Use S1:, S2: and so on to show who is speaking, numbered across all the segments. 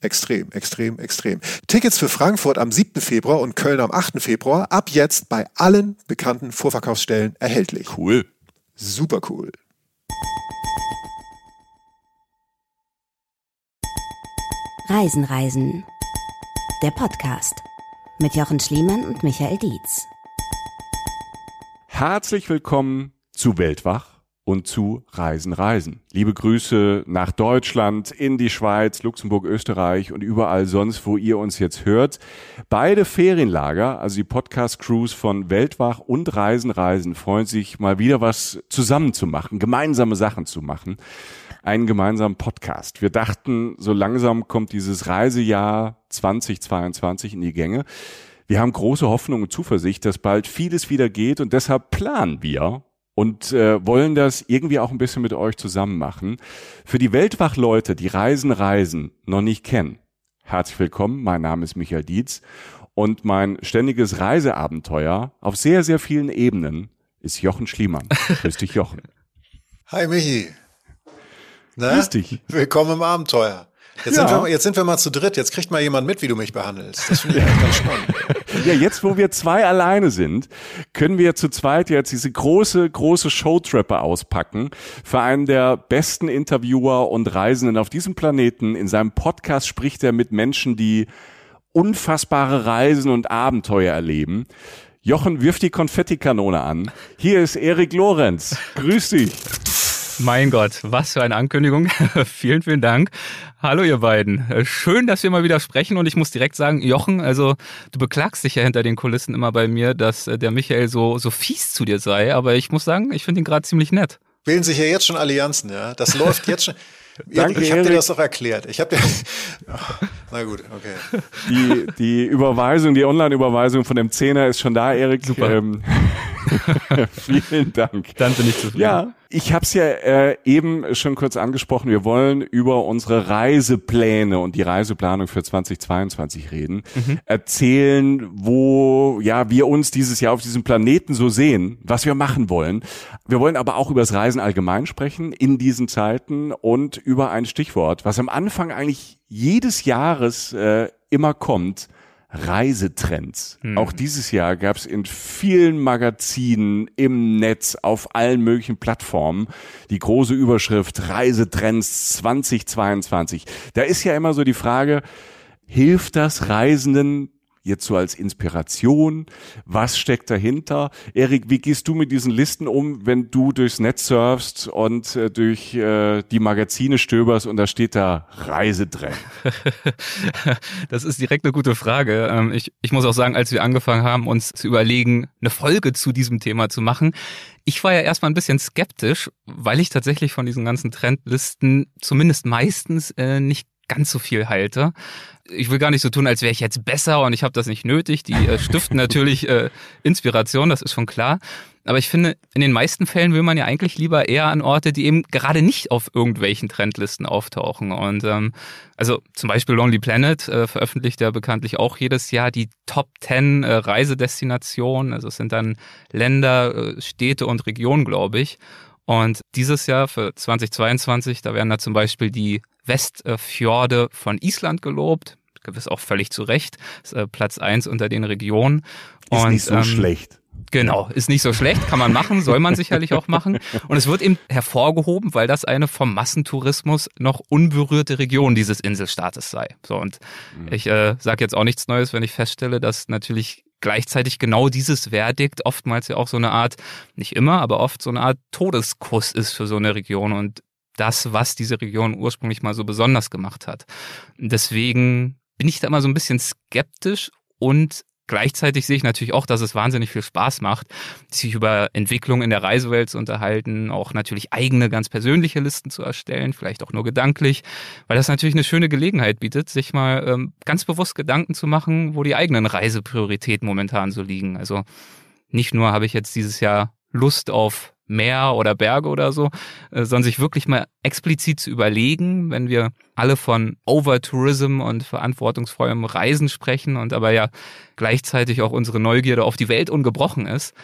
S1: Extrem, extrem, extrem. Tickets für Frankfurt am 7. Februar und Köln am 8. Februar ab jetzt bei allen bekannten Vorverkaufsstellen erhältlich.
S2: Cool.
S1: Super cool.
S3: Reisen, Reisen. Der Podcast mit Jochen Schliemann und Michael Dietz.
S2: Herzlich willkommen zu Weltwach und zu Reisen, Reisen. Liebe Grüße nach Deutschland, in die Schweiz, Luxemburg, Österreich und überall sonst, wo ihr uns jetzt hört. Beide Ferienlager, also die Podcast-Crews von Weltwach und Reisen, Reisen, freuen sich mal wieder was zusammen zu machen, gemeinsame Sachen zu machen. Einen gemeinsamen Podcast. Wir dachten, so langsam kommt dieses Reisejahr 2022 in die Gänge. Wir haben große Hoffnung und Zuversicht, dass bald vieles wieder geht und deshalb planen wir und äh, wollen das irgendwie auch ein bisschen mit euch zusammen machen. Für die Weltwachleute, die Reisen Reisen noch nicht kennen, herzlich willkommen. Mein Name ist Michael Dietz und mein ständiges Reiseabenteuer auf sehr, sehr vielen Ebenen ist Jochen Schliemann. Grüß dich, Jochen.
S1: Hi, Michi.
S2: Na? Grüß dich.
S1: Willkommen im Abenteuer. Jetzt, ja. sind wir, jetzt sind wir mal zu dritt. Jetzt kriegt mal jemand mit, wie du mich behandelst. Das finde ich ganz spannend.
S2: Ja, jetzt, wo wir zwei alleine sind, können wir zu zweit jetzt diese große, große Showtreppe auspacken für einen der besten Interviewer und Reisenden auf diesem Planeten. In seinem Podcast spricht er mit Menschen, die unfassbare Reisen und Abenteuer erleben. Jochen wirft die Konfettikanone an. Hier ist Erik Lorenz. Grüß dich.
S4: Mein Gott, was für eine Ankündigung. vielen, vielen Dank. Hallo ihr beiden. Schön, dass wir mal wieder sprechen und ich muss direkt sagen, Jochen, also du beklagst dich ja hinter den Kulissen immer bei mir, dass äh, der Michael so, so fies zu dir sei, aber ich muss sagen, ich finde ihn gerade ziemlich nett.
S1: Wählen sich ja jetzt schon Allianzen, ja. Das läuft jetzt schon. Danke, ich habe dir das doch erklärt. Ich habe dir. Na gut, okay.
S2: Die, die Überweisung, die Online-Überweisung von dem Zehner ist schon da, Erik.
S4: Super. Ähm,
S2: vielen Dank.
S4: Dann bin ich zufrieden.
S2: Ja, ich habe es ja äh, eben schon kurz angesprochen. Wir wollen über unsere Reisepläne und die Reiseplanung für 2022 reden. Mhm. Erzählen, wo ja wir uns dieses Jahr auf diesem Planeten so sehen, was wir machen wollen. Wir wollen aber auch über das Reisen allgemein sprechen in diesen Zeiten und über ein Stichwort, was am Anfang eigentlich jedes Jahres äh, immer kommt. Reisetrends. Hm. Auch dieses Jahr gab es in vielen Magazinen, im Netz, auf allen möglichen Plattformen die große Überschrift Reisetrends 2022. Da ist ja immer so die Frage, hilft das Reisenden jetzt so als Inspiration? Was steckt dahinter? Erik, wie gehst du mit diesen Listen um, wenn du durchs Netz surfst und äh, durch äh, die Magazine stöberst und da steht da Reisedrängen?
S4: das ist direkt eine gute Frage. Ähm, ich, ich muss auch sagen, als wir angefangen haben, uns zu überlegen, eine Folge zu diesem Thema zu machen, ich war ja erstmal ein bisschen skeptisch, weil ich tatsächlich von diesen ganzen Trendlisten zumindest meistens äh, nicht ganz so viel halte. Ich will gar nicht so tun, als wäre ich jetzt besser und ich habe das nicht nötig. Die äh, stiften natürlich äh, Inspiration, das ist schon klar. Aber ich finde, in den meisten Fällen will man ja eigentlich lieber eher an Orte, die eben gerade nicht auf irgendwelchen Trendlisten auftauchen. Und ähm, also zum Beispiel Lonely Planet äh, veröffentlicht ja bekanntlich auch jedes Jahr die Top 10 äh, Reisedestinationen. Also es sind dann Länder, äh, Städte und Regionen, glaube ich. Und dieses Jahr für 2022, da werden da zum Beispiel die Westfjorde von Island gelobt. Gewiss auch völlig zu Recht. Ist, äh, Platz eins unter den Regionen.
S2: Ist und, nicht so ähm, schlecht.
S4: Genau, ist nicht so schlecht, kann man machen, soll man sicherlich auch machen. Und es wird eben hervorgehoben, weil das eine vom Massentourismus noch unberührte Region dieses Inselstaates sei. So und mhm. ich äh, sage jetzt auch nichts Neues, wenn ich feststelle, dass natürlich gleichzeitig genau dieses Verdikt oftmals ja auch so eine Art, nicht immer, aber oft so eine Art Todeskuss ist für so eine Region und das, was diese Region ursprünglich mal so besonders gemacht hat. Deswegen bin ich da immer so ein bisschen skeptisch und Gleichzeitig sehe ich natürlich auch, dass es wahnsinnig viel Spaß macht, sich über Entwicklung in der Reisewelt zu unterhalten, auch natürlich eigene, ganz persönliche Listen zu erstellen, vielleicht auch nur gedanklich, weil das natürlich eine schöne Gelegenheit bietet, sich mal ähm, ganz bewusst Gedanken zu machen, wo die eigenen Reiseprioritäten momentan so liegen. Also nicht nur habe ich jetzt dieses Jahr Lust auf Meer oder Berge oder so, äh, sondern sich wirklich mal explizit zu überlegen, wenn wir alle von Overtourism und verantwortungsvollem Reisen sprechen und aber ja gleichzeitig auch unsere Neugierde auf die Welt ungebrochen ist.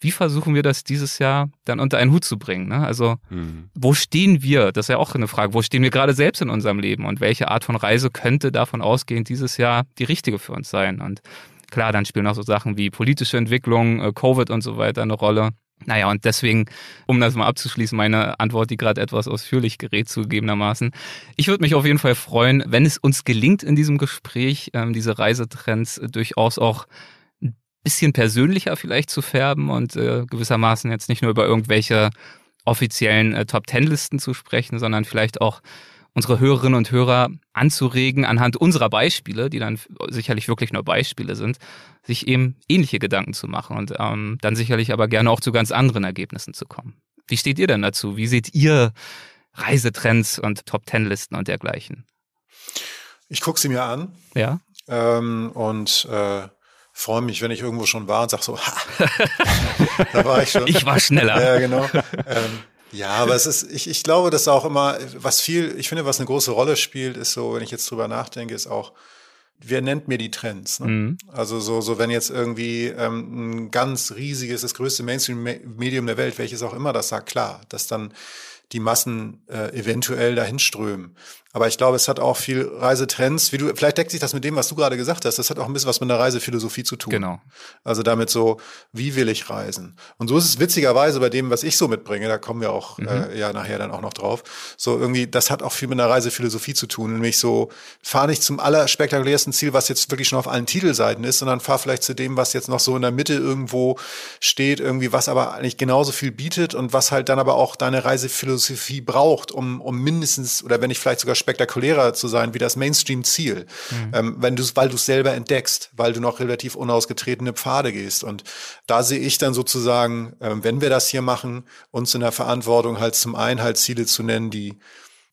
S4: Wie versuchen wir das dieses Jahr dann unter einen Hut zu bringen? Ne? Also, mhm. wo stehen wir? Das ist ja auch eine Frage. Wo stehen wir gerade selbst in unserem Leben? Und welche Art von Reise könnte davon ausgehend dieses Jahr die richtige für uns sein? Und klar, dann spielen auch so Sachen wie politische Entwicklung, äh, Covid und so weiter eine Rolle. Naja, und deswegen, um das mal abzuschließen, meine Antwort, die gerade etwas ausführlich gerät zugegebenermaßen. Ich würde mich auf jeden Fall freuen, wenn es uns gelingt in diesem Gespräch, ähm, diese Reisetrends durchaus auch ein bisschen persönlicher vielleicht zu färben und äh, gewissermaßen jetzt nicht nur über irgendwelche offiziellen äh, Top-Ten-Listen zu sprechen, sondern vielleicht auch unsere Hörerinnen und Hörer anzuregen, anhand unserer Beispiele, die dann sicherlich wirklich nur Beispiele sind, sich eben ähnliche Gedanken zu machen und ähm, dann sicherlich aber gerne auch zu ganz anderen Ergebnissen zu kommen. Wie steht ihr denn dazu? Wie seht ihr Reisetrends und Top-Ten-Listen und dergleichen?
S1: Ich gucke sie mir an.
S4: Ja.
S1: Ähm, und äh, freue mich, wenn ich irgendwo schon war und sag so, ha, da war ich schon.
S4: Ich war schneller.
S1: Ja, genau. Ähm, ja, aber es ist, ich, ich glaube, dass auch immer, was viel, ich finde, was eine große Rolle spielt, ist so, wenn ich jetzt drüber nachdenke, ist auch, wer nennt mir die Trends? Ne? Mhm. Also so, so wenn jetzt irgendwie ähm, ein ganz riesiges, das größte Mainstream-Medium der Welt, welches auch immer das sagt, klar, dass dann die Massen äh, eventuell dahin strömen. Aber ich glaube, es hat auch viel Reisetrends, wie du, vielleicht deckt sich das mit dem, was du gerade gesagt hast. Das hat auch ein bisschen was mit einer Reisephilosophie zu tun.
S4: Genau.
S1: Also damit so, wie will ich reisen? Und so ist es witzigerweise bei dem, was ich so mitbringe, da kommen wir auch mhm. äh, ja nachher dann auch noch drauf. So irgendwie, das hat auch viel mit einer Reisephilosophie zu tun. Nämlich so, fahr nicht zum allerspektakulärsten Ziel, was jetzt wirklich schon auf allen Titelseiten ist, sondern fahr vielleicht zu dem, was jetzt noch so in der Mitte irgendwo steht, irgendwie, was aber eigentlich genauso viel bietet und was halt dann aber auch deine Reisephilosophie braucht, um, um mindestens, oder wenn nicht vielleicht sogar spektakulärer zu sein wie das Mainstream-Ziel, mhm. ähm, wenn du weil du es selber entdeckst, weil du noch relativ unausgetretene Pfade gehst. Und da sehe ich dann sozusagen, äh, wenn wir das hier machen, uns in der Verantwortung halt zum einen halt Ziele zu nennen, die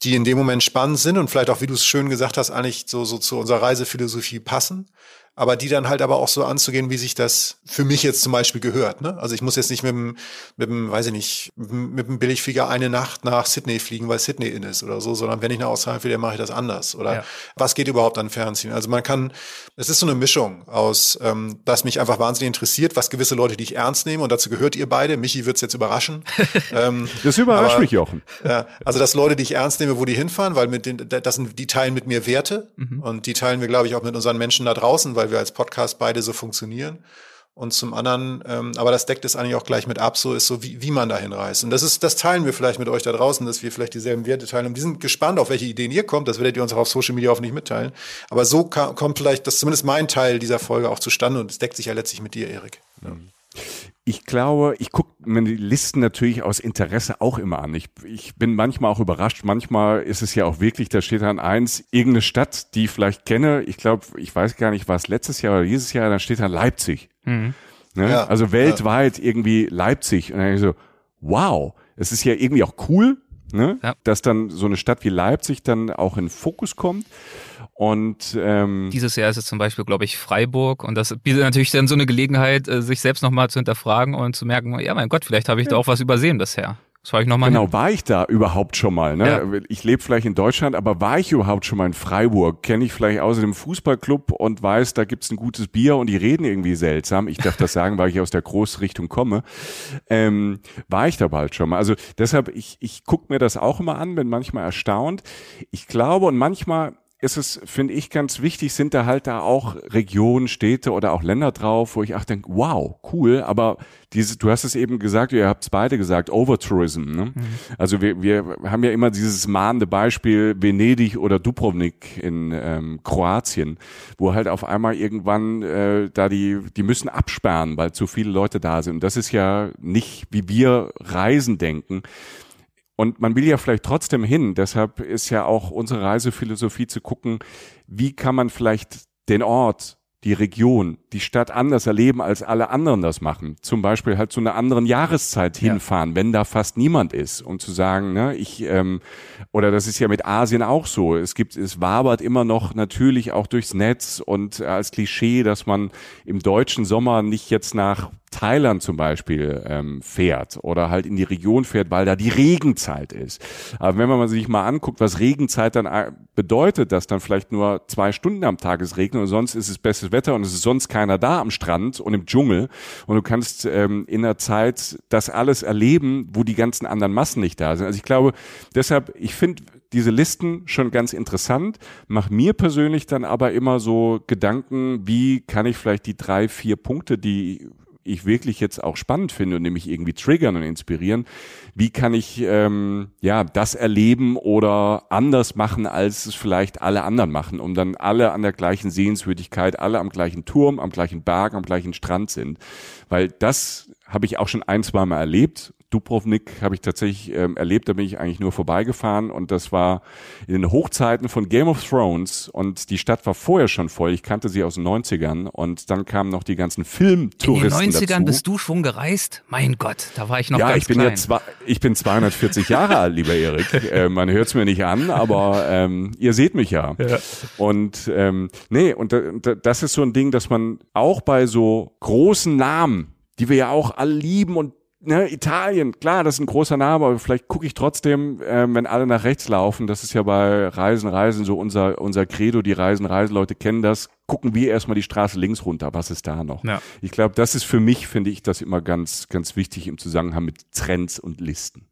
S1: die in dem Moment spannend sind und vielleicht auch, wie du es schön gesagt hast, eigentlich so, so zu unserer Reisephilosophie passen aber die dann halt aber auch so anzugehen, wie sich das für mich jetzt zum Beispiel gehört. Ne? Also ich muss jetzt nicht mit dem, mit dem, weiß ich nicht, mit dem Billigflieger eine Nacht nach Sydney fliegen, weil Sydney in ist oder so, sondern wenn ich nach Australien will, dann mache ich das anders. Oder ja. was geht überhaupt an Fernziehen? Also man kann, es ist so eine Mischung aus, ähm, dass mich einfach wahnsinnig interessiert, was gewisse Leute, die ich ernst nehme, und dazu gehört ihr beide, Michi wird's jetzt überraschen.
S2: ähm, das überrascht aber, mich, Jochen.
S1: Ja, also dass Leute, die ich ernst nehme, wo die hinfahren, weil mit den, das sind, die teilen mit mir Werte mhm. und die teilen wir, glaube ich, auch mit unseren Menschen da draußen, weil wir als Podcast beide so funktionieren. Und zum anderen, ähm, aber das deckt es eigentlich auch gleich mit ab, so ist so, wie, wie man dahin reist. Und das ist, das teilen wir vielleicht mit euch da draußen, dass wir vielleicht dieselben Werte teilen. Und wir sind gespannt, auf welche Ideen ihr kommt. Das werdet ihr uns auch auf Social Media hoffentlich mitteilen. Aber so kommt vielleicht das zumindest mein Teil dieser Folge auch zustande und es deckt sich ja letztlich mit dir, Erik. Ja.
S2: Ich glaube, ich gucke mir die Listen natürlich aus Interesse auch immer an. Ich, ich bin manchmal auch überrascht. Manchmal ist es ja auch wirklich, da steht dann eins, irgendeine Stadt, die ich vielleicht kenne. Ich glaube, ich weiß gar nicht, war es letztes Jahr oder dieses Jahr, da steht da Leipzig. Mhm. Ne? Ja, also weltweit ja. irgendwie Leipzig. Und dann ich so, wow, es ist ja irgendwie auch cool, ne? Ja. dass dann so eine Stadt wie Leipzig dann auch in Fokus kommt. Und ähm,
S4: dieses Jahr ist es zum Beispiel, glaube ich, Freiburg. Und das bietet natürlich dann so eine Gelegenheit, äh, sich selbst nochmal zu hinterfragen und zu merken, ja mein Gott, vielleicht habe ich ja. da auch was übersehen bisher. Das war ich noch mal
S2: genau, hin. war ich da überhaupt schon mal? Ne? Ja. Ich lebe vielleicht in Deutschland, aber war ich überhaupt schon mal in Freiburg? Kenne ich vielleicht außer dem Fußballclub und weiß, da gibt's ein gutes Bier und die reden irgendwie seltsam. Ich darf das sagen, weil ich aus der Großrichtung komme. Ähm, war ich da bald schon mal? Also deshalb, ich, ich gucke mir das auch immer an, bin manchmal erstaunt. Ich glaube und manchmal ist es, finde ich, ganz wichtig, sind da halt da auch Regionen, Städte oder auch Länder drauf, wo ich auch denke, wow, cool, aber diese, du hast es eben gesagt, ihr habt es beide gesagt, Overtourism. Ne? Mhm. Also wir, wir haben ja immer dieses mahnende Beispiel Venedig oder Dubrovnik in ähm, Kroatien, wo halt auf einmal irgendwann äh, da die, die müssen absperren, weil zu viele Leute da sind. Und das ist ja nicht, wie wir Reisen denken. Und man will ja vielleicht trotzdem hin. Deshalb ist ja auch unsere Reisephilosophie zu gucken, wie kann man vielleicht den Ort die Region, die Stadt anders erleben, als alle anderen das machen. Zum Beispiel halt zu einer anderen Jahreszeit hinfahren, ja. wenn da fast niemand ist, um zu sagen, ne, ich ähm, oder das ist ja mit Asien auch so. Es gibt, es wabert immer noch natürlich auch durchs Netz und als Klischee, dass man im deutschen Sommer nicht jetzt nach Thailand zum Beispiel ähm, fährt oder halt in die Region fährt, weil da die Regenzeit ist. Aber wenn man sich mal anguckt, was Regenzeit dann äh, bedeutet, dass dann vielleicht nur zwei Stunden am Tag es regnet und sonst ist es bestes Wetter und es ist sonst keiner da am Strand und im Dschungel und du kannst ähm, in der Zeit das alles erleben, wo die ganzen anderen Massen nicht da sind. Also ich glaube, deshalb, ich finde diese Listen schon ganz interessant, mach mir persönlich dann aber immer so Gedanken, wie kann ich vielleicht die drei, vier Punkte, die ich wirklich jetzt auch spannend finde und nämlich irgendwie triggern und inspirieren, wie kann ich ähm, ja das erleben oder anders machen, als es vielleicht alle anderen machen, um dann alle an der gleichen Sehenswürdigkeit, alle am gleichen Turm, am gleichen Berg, am gleichen Strand sind. Weil das habe ich auch schon ein, zwei Mal erlebt Dubrovnik habe ich tatsächlich ähm, erlebt, da bin ich eigentlich nur vorbeigefahren und das war in den Hochzeiten von Game of Thrones und die Stadt war vorher schon voll. Ich kannte sie aus den 90ern und dann kamen noch die ganzen Filmtouristen
S4: In den 90ern
S2: dazu.
S4: bist du schon gereist? Mein Gott, da war ich noch
S2: ja,
S4: ganz
S2: ich bin
S4: klein.
S2: jetzt ich bin 240 Jahre alt, lieber Erik. Äh, man hört es mir nicht an, aber ähm, ihr seht mich ja. ja. Und ähm, nee, und das ist so ein Ding, dass man auch bei so großen Namen, die wir ja auch alle lieben und ne, Italien, klar, das ist ein großer Name, aber vielleicht gucke ich trotzdem, äh, wenn alle nach rechts laufen. Das ist ja bei Reisen, Reisen so unser, unser Credo. Die Reisen, Reisen, Leute kennen das. Gucken wir erstmal die Straße links runter. Was ist da noch? Ja. Ich glaube, das ist für mich, finde ich das immer ganz, ganz wichtig im Zusammenhang mit Trends und Listen.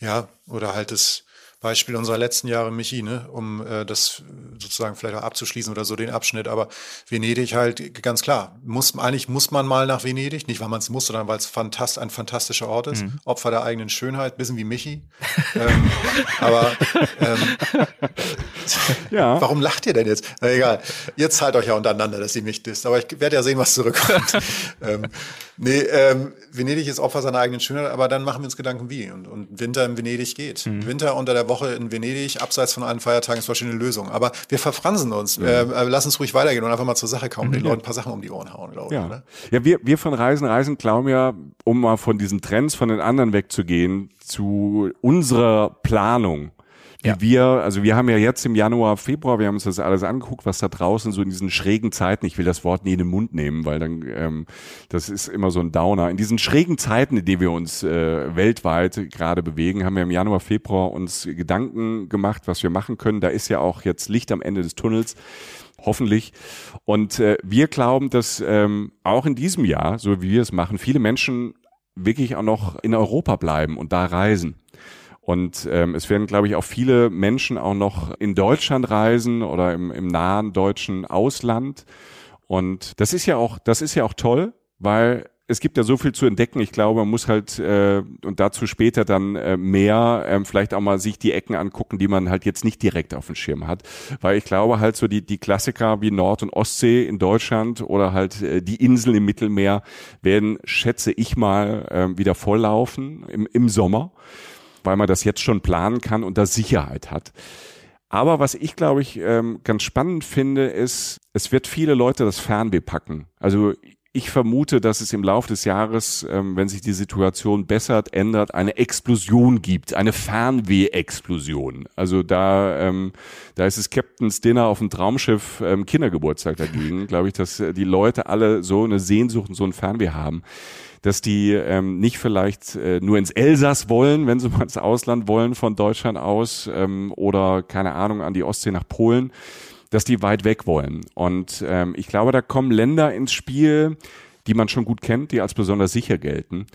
S1: Ja, oder halt das, Beispiel unserer letzten Jahre, Michi, ne, um äh, das sozusagen vielleicht auch abzuschließen oder so den Abschnitt. Aber Venedig halt ganz klar, muss eigentlich muss man mal nach Venedig, nicht weil man es muss, sondern weil es fantast, ein fantastischer Ort ist, mhm. Opfer der eigenen Schönheit, bisschen wie Michi. ähm, aber ähm, ja. warum lacht ihr denn jetzt? Na egal, ihr zahlt euch ja untereinander, dass ihr mich disst. Aber ich werde ja sehen, was zurückkommt. ähm, nee, ähm, Venedig ist Opfer seiner eigenen Schönheit, aber dann machen wir uns Gedanken wie. Und, und Winter in Venedig geht. Mhm. Winter unter der Woche in Venedig, abseits von allen Feiertagen, ist wahrscheinlich eine Lösung. Aber wir verfransen uns. Mhm. Äh, lass uns ruhig weitergehen und einfach mal zur Sache kommen, mhm. den Leuten ein paar Sachen um die Ohren hauen, glaube
S2: ja.
S1: ich. Oder?
S2: Ja, wir, wir von Reisen, Reisen glauben ja, um mal von diesen Trends von den anderen wegzugehen, zu unserer Planung wie ja. wir, also wir haben ja jetzt im Januar, Februar, wir haben uns das alles angeguckt, was da draußen so in diesen schrägen Zeiten, ich will das Wort nie in den Mund nehmen, weil dann, ähm, das ist immer so ein Downer. In diesen schrägen Zeiten, in denen wir uns äh, weltweit gerade bewegen, haben wir im Januar, Februar uns Gedanken gemacht, was wir machen können. Da ist ja auch jetzt Licht am Ende des Tunnels hoffentlich. Und äh, wir glauben, dass ähm, auch in diesem Jahr, so wie wir es machen, viele Menschen wirklich auch noch in Europa bleiben und da reisen. Und ähm, es werden, glaube ich, auch viele Menschen auch noch in Deutschland reisen oder im, im nahen deutschen Ausland. Und das ist ja auch, das ist ja auch toll, weil es gibt ja so viel zu entdecken. Ich glaube, man muss halt äh, und dazu später dann äh, mehr ähm, vielleicht auch mal sich die Ecken angucken, die man halt jetzt nicht direkt auf dem Schirm hat, weil ich glaube halt so die die Klassiker wie Nord- und Ostsee in Deutschland oder halt äh, die Inseln im Mittelmeer werden, schätze ich mal, äh, wieder volllaufen im, im Sommer weil man das jetzt schon planen kann und da Sicherheit hat. Aber was ich, glaube ich, ähm, ganz spannend finde, ist, es wird viele Leute das Fernweh packen. Also ich vermute, dass es im Laufe des Jahres, ähm, wenn sich die Situation bessert, ändert, eine Explosion gibt, eine Fernweh-Explosion. Also da, ähm, da ist es Captain's Dinner auf dem Traumschiff Kindergeburtstag dagegen, glaube ich, dass die Leute alle so eine Sehnsucht und so ein Fernweh haben dass die ähm, nicht vielleicht äh, nur ins Elsass wollen, wenn sie mal ins Ausland wollen von Deutschland aus ähm, oder keine Ahnung an die Ostsee nach Polen, dass die weit weg wollen. Und ähm, ich glaube, da kommen Länder ins Spiel, die man schon gut kennt, die als besonders sicher gelten.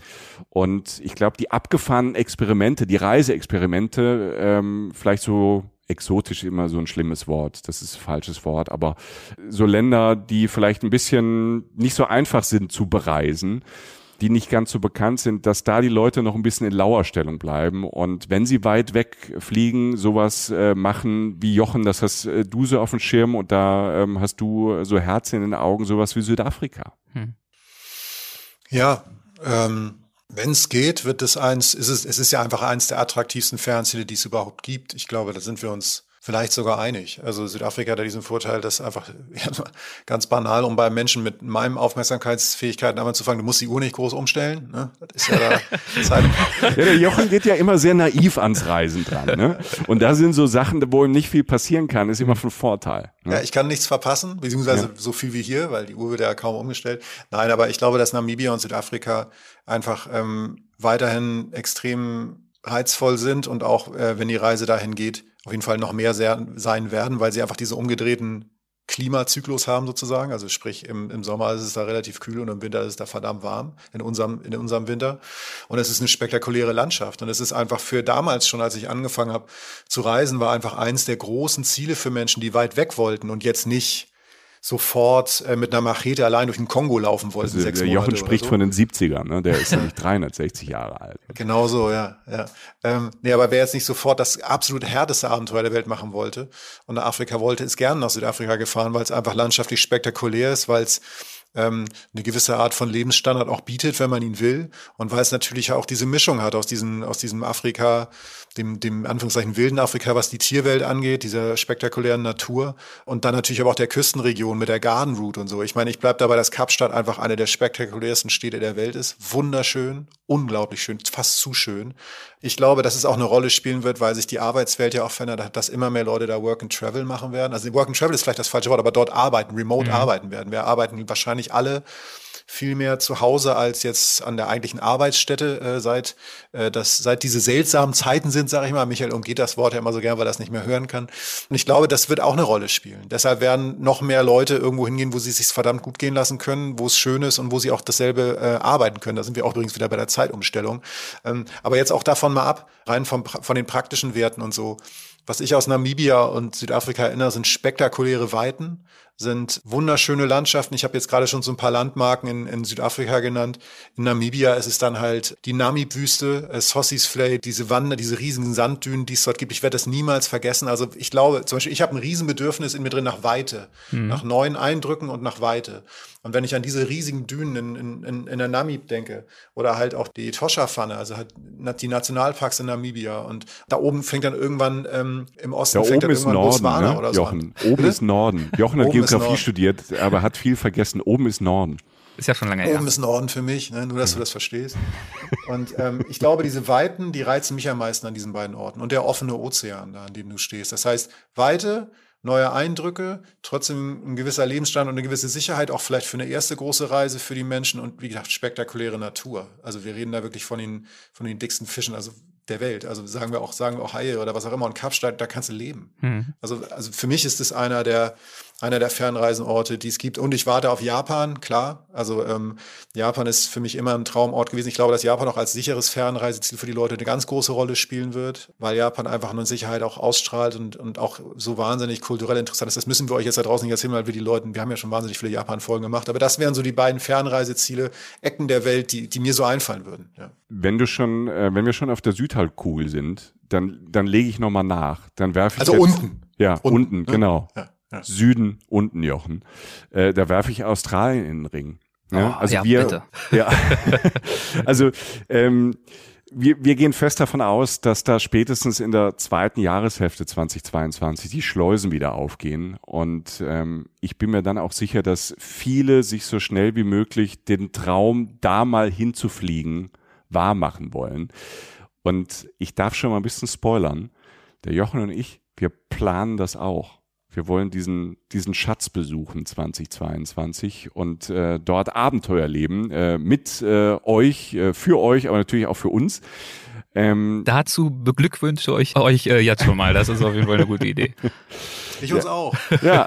S2: Und ich glaube, die abgefahrenen Experimente, die Reiseexperimente, ähm, vielleicht so exotisch immer so ein schlimmes Wort, das ist ein falsches Wort, aber so Länder, die vielleicht ein bisschen nicht so einfach sind zu bereisen, die nicht ganz so bekannt sind, dass da die Leute noch ein bisschen in Lauerstellung bleiben und wenn sie weit weg fliegen, sowas äh, machen wie Jochen, das hast äh, du so auf dem Schirm und da ähm, hast du so Herz in den Augen, sowas wie Südafrika. Hm.
S1: Ja, ähm, wenn es geht, wird es eins, ist es, es ist ja einfach eins der attraktivsten Fernziele, die es überhaupt gibt. Ich glaube, da sind wir uns vielleicht sogar einig. Also Südafrika hat ja diesen Vorteil, dass einfach ja, ganz banal, um bei Menschen mit meinem Aufmerksamkeitsfähigkeiten einmal zu fangen, du musst die Uhr nicht groß umstellen. Ne? Das ist ja da Zeit.
S2: ja, der Jochen geht ja immer sehr naiv ans Reisen dran. Ne? Und da sind so Sachen, wo ihm nicht viel passieren kann, ist immer von Vorteil.
S1: Ne? Ja, ich kann nichts verpassen, beziehungsweise ja. so viel wie hier, weil die Uhr wird ja kaum umgestellt. Nein, aber ich glaube, dass Namibia und Südafrika einfach ähm, weiterhin extrem reizvoll sind und auch, äh, wenn die Reise dahin geht, auf jeden Fall noch mehr sehr, sein werden, weil sie einfach diese umgedrehten Klimazyklus haben sozusagen. Also sprich, im, im Sommer ist es da relativ kühl und im Winter ist es da verdammt warm, in unserem, in unserem Winter. Und es ist eine spektakuläre Landschaft. Und es ist einfach für damals schon, als ich angefangen habe zu reisen, war einfach eins der großen Ziele für Menschen, die weit weg wollten und jetzt nicht sofort äh, mit einer Machete allein durch den Kongo laufen wollten. Also,
S2: der Jochen spricht so. von den 70ern, ne? der ist nicht 360 Jahre alt.
S1: Genau so, ja. ja. Ähm, nee, aber wer jetzt nicht sofort das absolut härteste Abenteuer der Welt machen wollte und nach Afrika wollte, ist gerne nach Südafrika gefahren, weil es einfach landschaftlich spektakulär ist, weil es ähm, eine gewisse Art von Lebensstandard auch bietet, wenn man ihn will. Und weil es natürlich auch diese Mischung hat aus, diesen, aus diesem Afrika, dem, dem Anführungszeichen wilden Afrika, was die Tierwelt angeht, dieser spektakulären Natur. Und dann natürlich aber auch der Küstenregion mit der Garden Route und so. Ich meine, ich bleibe dabei, dass Kapstadt einfach eine der spektakulärsten Städte der Welt ist. Wunderschön, unglaublich schön, fast zu schön. Ich glaube, dass es auch eine Rolle spielen wird, weil sich die Arbeitswelt ja auch verändert hat, dass immer mehr Leute da Work and Travel machen werden. Also Work and Travel ist vielleicht das falsche Wort, aber dort arbeiten, remote mhm. arbeiten werden. Wir arbeiten wahrscheinlich alle viel mehr zu Hause als jetzt an der eigentlichen Arbeitsstätte, äh, seit, äh, das, seit diese seltsamen Zeiten sind, sage ich mal. Michael umgeht das Wort ja immer so gern, weil er das nicht mehr hören kann. Und ich glaube, das wird auch eine Rolle spielen. Deshalb werden noch mehr Leute irgendwo hingehen, wo sie sich verdammt gut gehen lassen können, wo es schön ist und wo sie auch dasselbe äh, arbeiten können. Da sind wir auch übrigens wieder bei der Zeitumstellung. Ähm, aber jetzt auch davon mal ab, rein vom, von den praktischen Werten und so. Was ich aus Namibia und Südafrika erinnere, sind spektakuläre Weiten sind wunderschöne Landschaften. Ich habe jetzt gerade schon so ein paar Landmarken in, in Südafrika genannt. In Namibia ist es dann halt die Namib-Wüste, äh, Sossis Flay, diese Wander, diese riesigen Sanddünen, die es dort gibt. Ich werde das niemals vergessen. Also ich glaube, zum Beispiel, ich habe ein Riesenbedürfnis in mir drin nach Weite, mhm. nach neuen Eindrücken und nach Weite. Und wenn ich an diese riesigen Dünen in, in, in der Namib denke oder halt auch die Toscha-Pfanne, also halt die Nationalparks in Namibia und da oben fängt dann irgendwann ähm, im Osten
S2: da
S1: fängt
S2: oben
S1: dann
S2: ist Norden,
S1: Botswana
S2: ne?
S1: oder so
S2: Jochen. An. Oben ist Norden. Jochen hat Geografie studiert, aber hat viel vergessen. Oben ist Norden.
S4: Ist ja schon lange
S1: her. Oben ist Norden für mich, ne? nur dass du das verstehst. Und ähm, ich glaube, diese Weiten, die reizen mich am meisten an diesen beiden Orten. Und der offene Ozean, da an dem du stehst. Das heißt, Weite, neue Eindrücke, trotzdem ein gewisser Lebensstand und eine gewisse Sicherheit, auch vielleicht für eine erste große Reise für die Menschen und wie gesagt, spektakuläre Natur. Also wir reden da wirklich von den, von den dicksten Fischen. Also der Welt. Also sagen wir auch, sagen wir auch Haie oder was auch immer. Und Kapstadt, da kannst du leben. Mhm. Also, also für mich ist es einer der, einer der Fernreisenorte, die es gibt. Und ich warte auf Japan, klar. Also ähm, Japan ist für mich immer ein Traumort gewesen. Ich glaube, dass Japan auch als sicheres Fernreiseziel für die Leute eine ganz große Rolle spielen wird, weil Japan einfach eine Sicherheit auch ausstrahlt und, und auch so wahnsinnig kulturell interessant ist. Das müssen wir euch jetzt da draußen nicht erzählen, weil wir die Leute, wir haben ja schon wahnsinnig viele Japan-Folgen gemacht. Aber das wären so die beiden Fernreiseziele, Ecken der Welt, die, die mir so einfallen würden. Ja.
S2: Wenn du schon, äh, wenn wir schon auf der Südhalbkugel sind, dann, dann lege ich nochmal nach. Dann werfe ich
S1: Also
S2: jetzt,
S1: unten.
S2: Ja, unten, unten ne? genau.
S1: Ja. Ja.
S2: Süden unten, Jochen. Äh, da werfe ich Australien in den Ring. Ja,
S4: oh, also ja, wir, bitte.
S2: ja, also ähm, wir, wir gehen fest davon aus, dass da spätestens in der zweiten Jahreshälfte 2022 die Schleusen wieder aufgehen. Und ähm, ich bin mir dann auch sicher, dass viele sich so schnell wie möglich den Traum, da mal hinzufliegen, wahr machen wollen. Und ich darf schon mal ein bisschen spoilern. Der Jochen und ich, wir planen das auch. Wir wollen diesen, diesen Schatz besuchen 2022 und äh, dort Abenteuer leben äh, mit äh, euch, äh, für euch, aber natürlich auch für uns.
S4: Ähm, Dazu beglückwünsche ich euch äh, jetzt schon mal. Das ist auf jeden Fall eine gute Idee.
S1: Ich uns auch.
S2: Ja,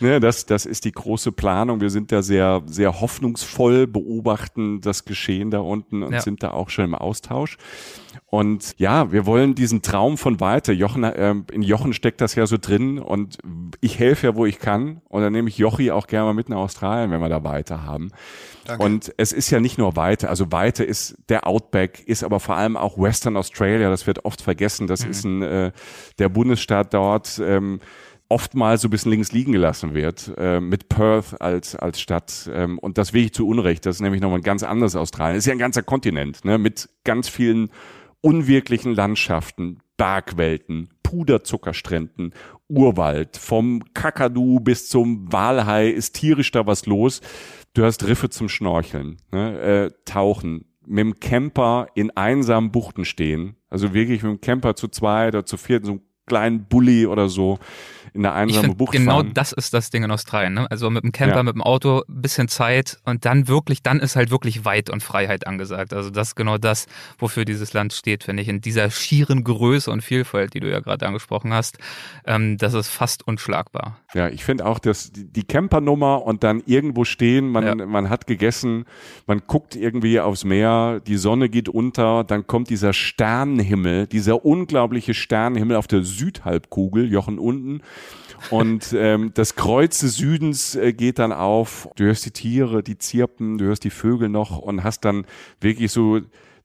S2: ne, das, das ist die große Planung. Wir sind da sehr, sehr hoffnungsvoll, beobachten das Geschehen da unten und
S4: Ja.
S2: sind da auch schon im Austausch. Und ja, wir wollen diesen Traum von weiter. Jochen, ähm, in Jochen steckt das ja so drin und ich helfe ja, wo ich kann. Und dann nehme ich Jochi auch gerne mal mit nach Australien, wenn wir da weiter haben.
S1: Danke.
S2: Und es ist ja nicht nur Weite, also Weite ist der Outback, ist aber vor allem auch Western Australia, das wird oft vergessen, das ist ein, äh, der Bundesstaat dort, ähm, oftmals so ein bisschen links liegen gelassen wird, äh, mit Perth als, als Stadt. Ähm, und das wirklich zu Unrecht. Das ist nämlich nochmal ein ganz anderes Australien. Das ist ja ein ganzer Kontinent, ne, mit ganz vielen unwirklichen Landschaften, Bergwelten, Puderzuckerstränden, Urwald, vom Kakadu bis zum Walhai ist tierisch da was los. Du hast Riffe zum Schnorcheln, ne, äh, Tauchen, mit dem Camper in einsamen Buchten stehen. Also wirklich mit dem Camper zu zweit oder zu viert, so einem kleinen Bulli oder so in der einsamen
S4: finde,
S2: Bucht
S4: genau
S2: fahren.
S4: das ist das Ding in Australien. Ne? Also mit dem Camper,
S2: Ja.
S4: mit dem Auto, bisschen Zeit und dann wirklich, dann ist halt wirklich Weit und Freiheit angesagt. Also das ist genau das, wofür dieses Land steht, finde ich. In dieser schieren Größe und Vielfalt, die du ja gerade angesprochen hast, ähm, das ist fast unschlagbar.
S2: Ja, ich finde auch, dass die die Campernummer und dann irgendwo stehen, man,
S4: Ja.
S2: man hat gegessen, man guckt irgendwie aufs Meer, die Sonne geht unter, dann kommt dieser Sternenhimmel, dieser unglaubliche Sternenhimmel auf der Südhalbkugel, Jochen unten. Und ähm, das Kreuz des Südens äh, geht dann auf. Du hörst die Tiere, die zirpen, du hörst die Vögel noch und hast dann wirklich so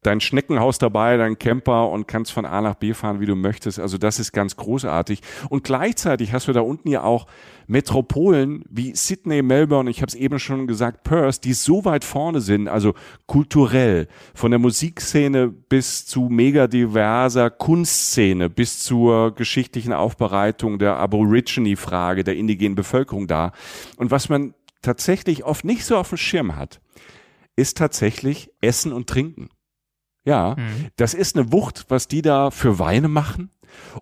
S2: dein Schneckenhaus dabei, dein Camper und kannst von A nach B fahren, wie du möchtest. Also das ist ganz großartig. Und gleichzeitig hast du da unten ja auch Metropolen wie Sydney, Melbourne, ich habe es eben schon gesagt, Perth, die so weit vorne sind, also kulturell, von der Musikszene bis zu mega diverser Kunstszene, bis zur geschichtlichen Aufbereitung der Aborigine-Frage der indigenen Bevölkerung da. Und was man tatsächlich oft nicht so auf dem Schirm hat, ist tatsächlich Essen und Trinken. Ja, das ist eine Wucht, was die da für Weine machen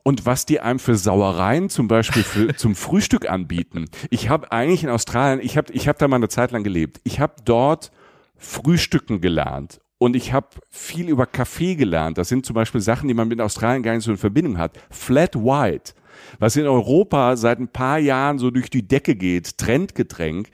S2: und was die einem für Sauereien zum Beispiel für, zum Frühstück anbieten. Ich habe eigentlich in Australien, ich habe ich hab da mal eine Zeit lang gelebt. Ich habe dort Frühstücken gelernt und ich habe viel über Kaffee gelernt. Das sind zum Beispiel Sachen, die man mit Australien gar nicht so in Verbindung hat. Flat White, was in Europa seit ein paar Jahren so durch die Decke geht, Trendgetränk,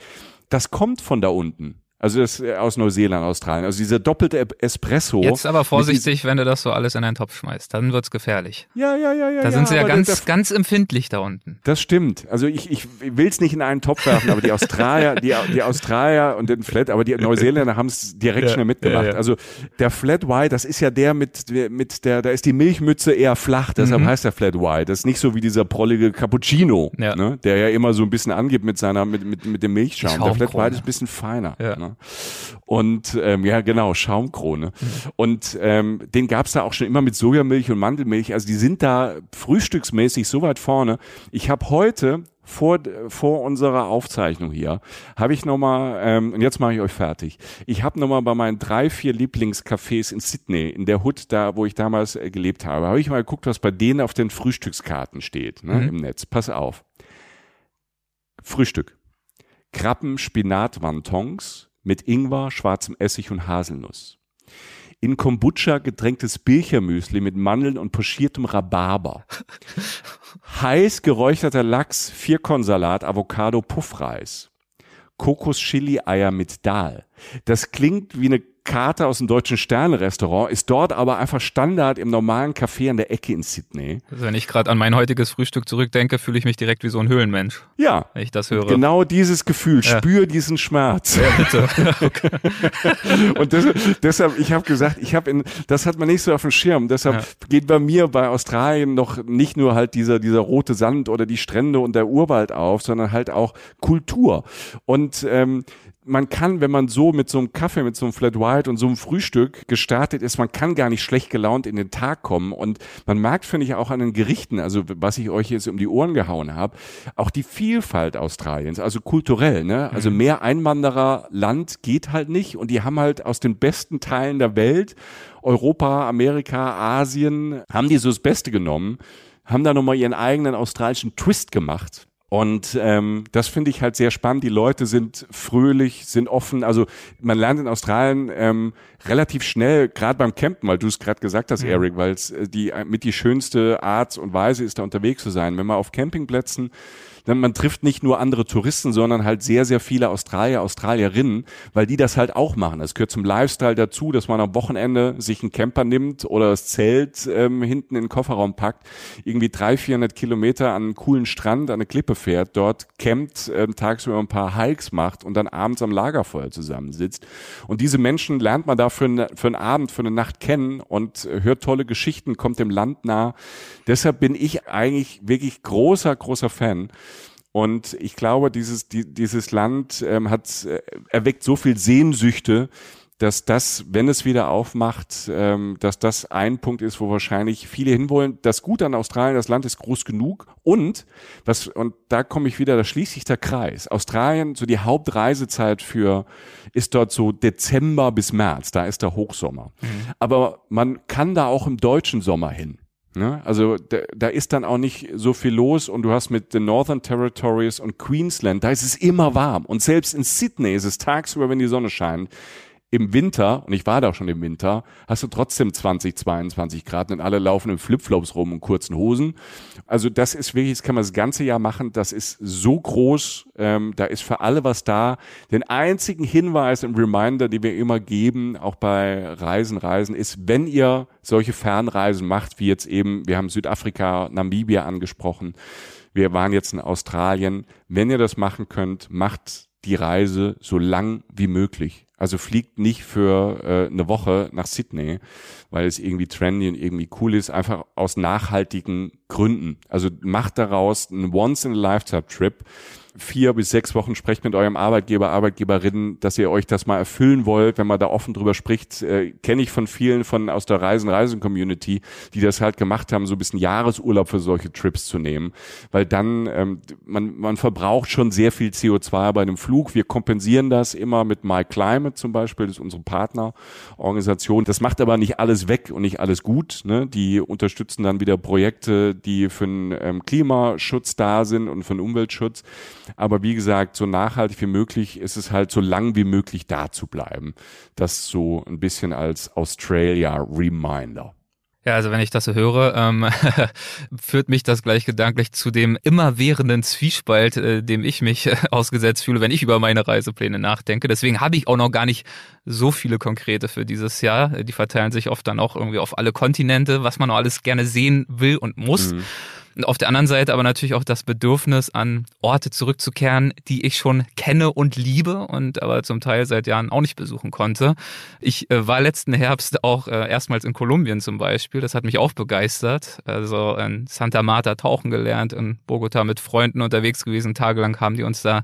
S2: das kommt von da unten. Also das äh, aus Neuseeland, Australien. Also dieser doppelte Espresso.
S4: Jetzt aber vorsichtig, wenn du das so alles in einen Topf schmeißt. Dann wird's gefährlich.
S2: Ja, ja, ja, ja.
S4: Da sind sie ja ganz,
S2: das-
S4: ganz empfindlich da unten.
S2: Das stimmt. Also ich, ich will es nicht in einen Topf werfen, aber die Australier, die, die Australier und den Flat, aber die Neuseeländer haben es direkt
S4: Ja,
S2: schnell mitgemacht.
S4: ja, ja.
S2: Also der Flat White, das ist ja der mit, mit der, da ist die Milchmütze eher flach, deshalb heißt der Flat White. Das ist nicht so wie dieser prollige Cappuccino,
S4: Ja.
S2: ne, der ja immer so ein bisschen angibt mit seiner, mit, mit, mit dem Milchschaum. Der Flat. White ist ein bisschen feiner.
S4: Ja.
S2: Und ähm, ja, genau, Schaumkrone.
S4: Mhm.
S2: Und ähm, den gab's da auch schon immer mit Sojamilch und Mandelmilch. Also die sind da frühstücksmäßig so weit vorne. Ich habe heute vor, vor unserer Aufzeichnung hier, habe ich nochmal, ähm, und jetzt mache ich euch fertig, ich habe nochmal bei meinen drei, vier Lieblingscafés in Sydney, in der Hood, da wo ich damals äh, gelebt habe, habe ich mal geguckt, was bei denen auf den Frühstückskarten steht, ne, im Netz. Pass auf. Frühstück. Krabben, Spinat, Wontons mit Ingwer, schwarzem Essig und Haselnuss. In Kombucha getränktes Birchermüsli mit Mandeln und pochiertem Rhabarber. Heiß geräucherter Lachs, Vierkornsalat, Avocado, Puffreis. Kokos-Chili-Eier mit Dahl. Das klingt wie eine Karte aus dem deutschen Sternenrestaurant, ist dort aber einfach Standard im normalen Café an der Ecke in Sydney.
S4: Also wenn ich gerade an mein heutiges Frühstück zurückdenke, fühle ich mich direkt wie so ein Höhlenmensch,
S2: Ja,
S4: wenn ich das höre.
S2: Genau dieses Gefühl, spür diesen Schmerz. Und das, deshalb, ich habe gesagt, ich habe in, das hat man nicht so auf dem Schirm. Deshalb
S4: Ja.
S2: geht bei mir bei Australien noch nicht nur halt dieser dieser rote Sand oder die Strände und der Urwald auf, sondern halt auch Kultur. Und ähm, man kann, wenn man so mit so einem Kaffee, mit so einem Flat White und so einem Frühstück gestartet ist, man kann gar nicht schlecht gelaunt in den Tag kommen. Und man merkt, finde ich, auch an den Gerichten, also was ich euch jetzt um die Ohren gehauen habe, auch die Vielfalt Australiens, also kulturell. Ne? Also mehr Einwandererland geht halt nicht. Und die haben halt aus den besten Teilen der Welt, Europa, Amerika, Asien, haben die so das Beste genommen, haben da nochmal ihren eigenen australischen Twist gemacht. Und ähm, das finde ich halt sehr spannend. Die Leute sind fröhlich, sind offen. Also man lernt in Australien ähm, relativ schnell, gerade beim Campen, weil du es gerade gesagt hast, mhm. Eric, weil es äh, die mit die schönste Art und Weise ist, da unterwegs zu sein. Wenn man auf Campingplätzen man trifft nicht nur andere Touristen, sondern halt sehr, sehr viele Australier, Australierinnen, weil die das halt auch machen. Das gehört zum Lifestyle dazu, dass man am Wochenende sich einen Camper nimmt oder das Zelt ähm, hinten in den Kofferraum packt, irgendwie drei, vierhundert Kilometer an einen coolen Strand, an eine Klippe fährt, dort campt, ähm, tagsüber ein paar Hikes macht und dann abends am Lagerfeuer zusammensitzt. Und diese Menschen lernt man da für, eine, für einen Abend, für eine Nacht kennen und hört tolle Geschichten, kommt dem Land nah. Deshalb bin ich eigentlich wirklich großer, großer Fan und ich glaube, dieses, die, dieses Land ähm, hat äh, erweckt so viel Sehnsüchte, dass das, wenn es wieder aufmacht, ähm, dass das ein Punkt ist, wo wahrscheinlich viele hinwollen. Das Gute an Australien, das Land ist groß genug und was und da komme ich wieder, da schließt sich der Kreis. Australien, so die Hauptreisezeit für ist dort so Dezember bis März, da ist der Hochsommer. Mhm. Aber man kann da auch im deutschen Sommer hin. Ne? Also da, da ist dann auch nicht so viel los und du hast mit den Northern Territories und Queensland, da ist es immer warm. Und selbst in Sydney ist es tagsüber, wenn die Sonne scheint, im Winter, und ich war da schon im Winter, hast du trotzdem 20, 22 Grad und alle laufen in Flipflops rum und kurzen Hosen. Also das ist wirklich, das kann man das ganze Jahr machen. Das ist so groß, ähm, da ist für alle was da. Den einzigen Hinweis und Reminder, die wir immer geben, auch bei Reisen, Reisen, ist, wenn ihr solche Fernreisen macht, wie jetzt eben, wir haben Südafrika, Namibia angesprochen, wir waren jetzt in Australien, wenn ihr das machen könnt, macht die Reise so lang wie möglich. Also fliegt nicht für äh, eine Woche nach Sydney, weil es irgendwie trendy und irgendwie cool ist, einfach aus nachhaltigen Gründen. Also macht daraus einen Once-in-a-Lifetime-Trip vier bis sechs Wochen sprecht mit eurem Arbeitgeber, Arbeitgeberinnen, dass ihr euch das mal erfüllen wollt, wenn man da offen drüber spricht, äh, kenne ich von vielen von aus der Reisen-Reisen-Community, die das halt gemacht haben, so ein bisschen Jahresurlaub für solche Trips zu nehmen, weil dann ähm, man man verbraucht schon sehr viel CO2 bei einem Flug. Wir kompensieren das immer mit My Climate zum Beispiel, das ist unsere Partnerorganisation. Das macht aber nicht alles weg und nicht alles gut. Ne? Die unterstützen dann wieder Projekte, die für den ähm, Klimaschutz da sind und für den Umweltschutz. Aber wie gesagt, so nachhaltig wie möglich ist es halt so lang wie möglich da zu bleiben. Das so ein bisschen als Australia Reminder.
S4: Ja, also wenn ich das so höre, ähm, führt mich das gleich gedanklich zu dem immerwährenden Zwiespalt, äh, dem ich mich äh, ausgesetzt fühle, wenn ich über meine Reisepläne nachdenke. Deswegen habe ich auch noch gar nicht so viele konkrete für dieses Jahr. Die verteilen sich oft dann auch irgendwie auf alle Kontinente, was man noch alles gerne sehen will und muss. Mhm. Und auf der anderen Seite aber natürlich auch das Bedürfnis, an Orte zurückzukehren, die ich schon kenne und liebe und aber zum Teil seit Jahren auch nicht besuchen konnte. Ich äh, war letzten Herbst auch äh, erstmals in Kolumbien zum Beispiel. Das hat mich auch begeistert. Also in Santa Marta tauchen gelernt, in Bogota mit Freunden unterwegs gewesen. Tagelang haben die uns da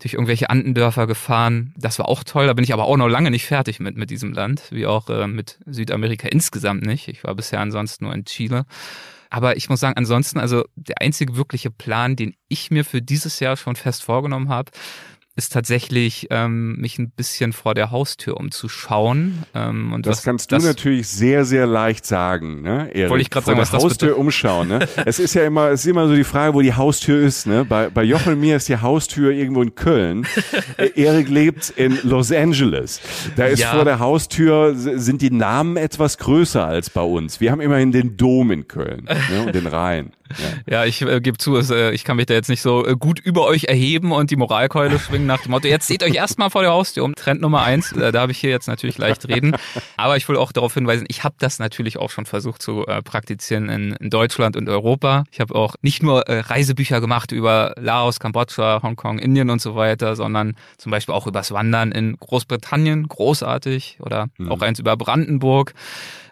S4: durch irgendwelche Andendörfer gefahren. Das war auch toll. Da bin ich aber auch noch lange nicht fertig mit, mit diesem Land, wie auch äh, mit Südamerika insgesamt nicht. Ich war bisher ansonsten nur in Chile. Aber ich muss sagen, ansonsten, also der einzige wirkliche Plan, den ich mir für dieses Jahr schon fest vorgenommen habe, ist tatsächlich, ähm, mich ein bisschen vor der Haustür umzuschauen. Ähm, und
S2: das was, kannst du das, natürlich sehr, sehr leicht sagen, ne?
S4: Erik? Wollte ich gerade sagen,
S2: was der Haustür bitte? umschauen, ne? es ist ja immer, es ist immer so die Frage, wo die Haustür ist, ne? Bei, bei Jochen und mir ist die Haustür irgendwo in Köln. Äh, Erik lebt in Los Angeles. Da ist ja. vor der Haustür, sind die Namen etwas größer als bei uns. Wir haben immerhin den Dom in Köln ne? und den Rhein.
S4: Ja, ich äh, gebe zu, es, äh, ich kann mich da jetzt nicht so äh, gut über euch erheben und die Moralkeule schwingen nach dem Motto, jetzt seht euch erstmal vor der Haustür um. Trend Nummer eins, äh, da habe ich hier jetzt natürlich leicht reden. Aber ich will auch darauf hinweisen, ich habe das natürlich auch schon versucht zu äh, praktizieren in, in Deutschland und Europa. Ich habe auch nicht nur äh, Reisebücher gemacht über Laos, Kambodscha, Hongkong, Indien und so weiter, sondern zum Beispiel auch übers Wandern in Großbritannien, großartig, oder mhm. auch eins über Brandenburg.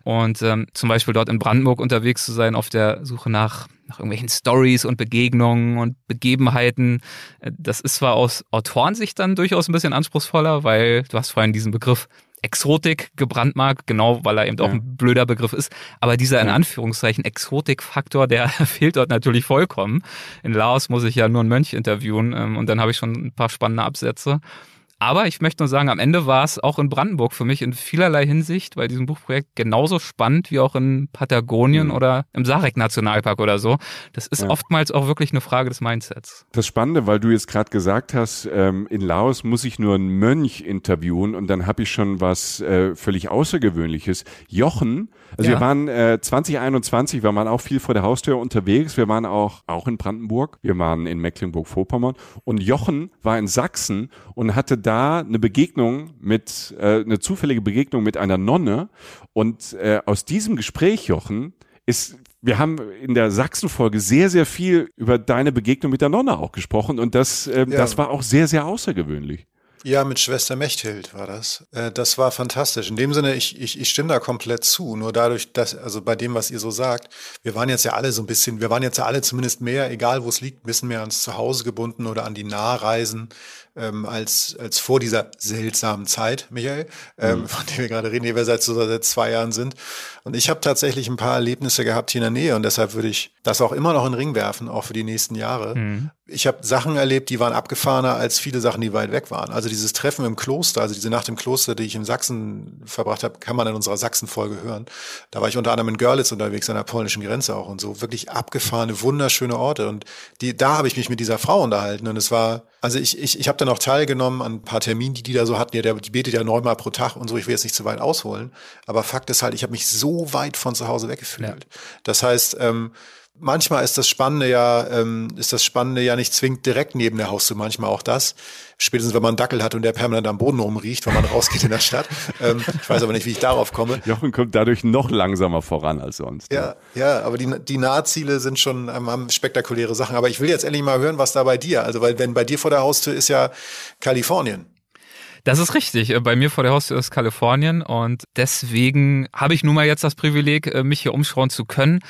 S4: Und ähm, zum Beispiel dort in Brandenburg unterwegs zu sein auf der Suche nach, nach irgendwelchen Stories und Begegnungen und Begebenheiten. Äh, das ist zwar aus Autorensicht dann durchaus ein bisschen anspruchsvoller, weil du hast vorhin diesen Begriff Exotik gebrandmarkt, genau weil er eben ja. auch ein blöder Begriff ist. Aber dieser in Anführungszeichen Exotik-Faktor, der fehlt dort natürlich vollkommen. In Laos muss ich ja nur einen Mönch interviewen ähm, und dann habe ich schon ein paar spannende Absätze. Aber ich möchte nur sagen, am Ende war es auch in Brandenburg für mich in vielerlei Hinsicht bei diesem Buchprojekt genauso spannend wie auch in Patagonien mhm. oder im Sarek Nationalpark oder so. Das ist ja. oftmals auch wirklich eine Frage des Mindsets.
S2: Das Spannende, weil du jetzt gerade gesagt hast, ähm, in Laos muss ich nur einen Mönch interviewen und dann habe ich schon was äh, völlig Außergewöhnliches. Jochen, also ja. wir waren äh, 2021, wir waren auch viel vor der Haustür unterwegs. Wir waren auch, auch in Brandenburg, wir waren in Mecklenburg-Vorpommern und Jochen war in Sachsen und hatte da eine Begegnung mit, äh, eine zufällige Begegnung mit einer Nonne und äh, aus diesem Gespräch, Jochen, ist wir haben in der Sachsen-Folge sehr, sehr viel über deine Begegnung mit der Nonne auch gesprochen und das, äh, ja. das war auch sehr, sehr außergewöhnlich.
S1: Ja, mit Schwester Mechthild war das. Äh, das war fantastisch. In dem Sinne, ich, ich, ich stimme da komplett zu. Nur dadurch, dass, also bei dem, was ihr so sagt, wir waren jetzt ja alle so ein bisschen, wir waren jetzt ja alle zumindest mehr, egal wo es liegt, ein bisschen mehr ans Zuhause gebunden oder an die Nahreisen ähm, als, als vor dieser seltsamen Zeit, Michael, ähm, mhm. von der wir gerade reden, die wir seit, so seit zwei Jahren sind. Und ich habe tatsächlich ein paar Erlebnisse gehabt hier in der Nähe und deshalb würde ich das auch immer noch in den Ring werfen, auch für die nächsten Jahre. Mhm. Ich habe Sachen erlebt, die waren abgefahrener als viele Sachen, die weit weg waren. Also dieses Treffen im Kloster, also diese Nacht im Kloster, die ich in Sachsen verbracht habe, kann man in unserer Sachsen-Folge hören. Da war ich unter anderem in Görlitz unterwegs, an der polnischen Grenze auch und so. Wirklich abgefahrene, wunderschöne Orte. Und die, da habe ich mich mit dieser Frau unterhalten und es war also ich, ich, ich habe dann auch teilgenommen an ein paar Terminen, die die da so hatten. Ja, der, die betet ja neunmal pro Tag und so. Ich will jetzt nicht zu weit ausholen. Aber Fakt ist halt, ich habe mich so weit von zu Hause weggefühlt. Ja. Das heißt, ähm, manchmal ist das Spannende ja, ähm, ist das Spannende ja nicht zwingend direkt neben der Haustür, manchmal auch das. Spätestens, wenn man einen Dackel hat und der permanent am Boden rumriecht, wenn man rausgeht in der Stadt. Ähm, ich weiß aber nicht, wie ich darauf komme.
S2: Jochen kommt dadurch noch langsamer voran als sonst.
S1: Ja, ja, aber die, die Nahziele sind schon ähm, haben spektakuläre Sachen. Aber ich will jetzt endlich mal hören, was da bei dir, also weil wenn bei dir vor der Haustür ist ja Kalifornien.
S4: Das ist richtig. Äh, bei mir vor der Haustür ist Kalifornien und deswegen habe ich nun mal jetzt das Privileg, äh, mich hier umschauen zu können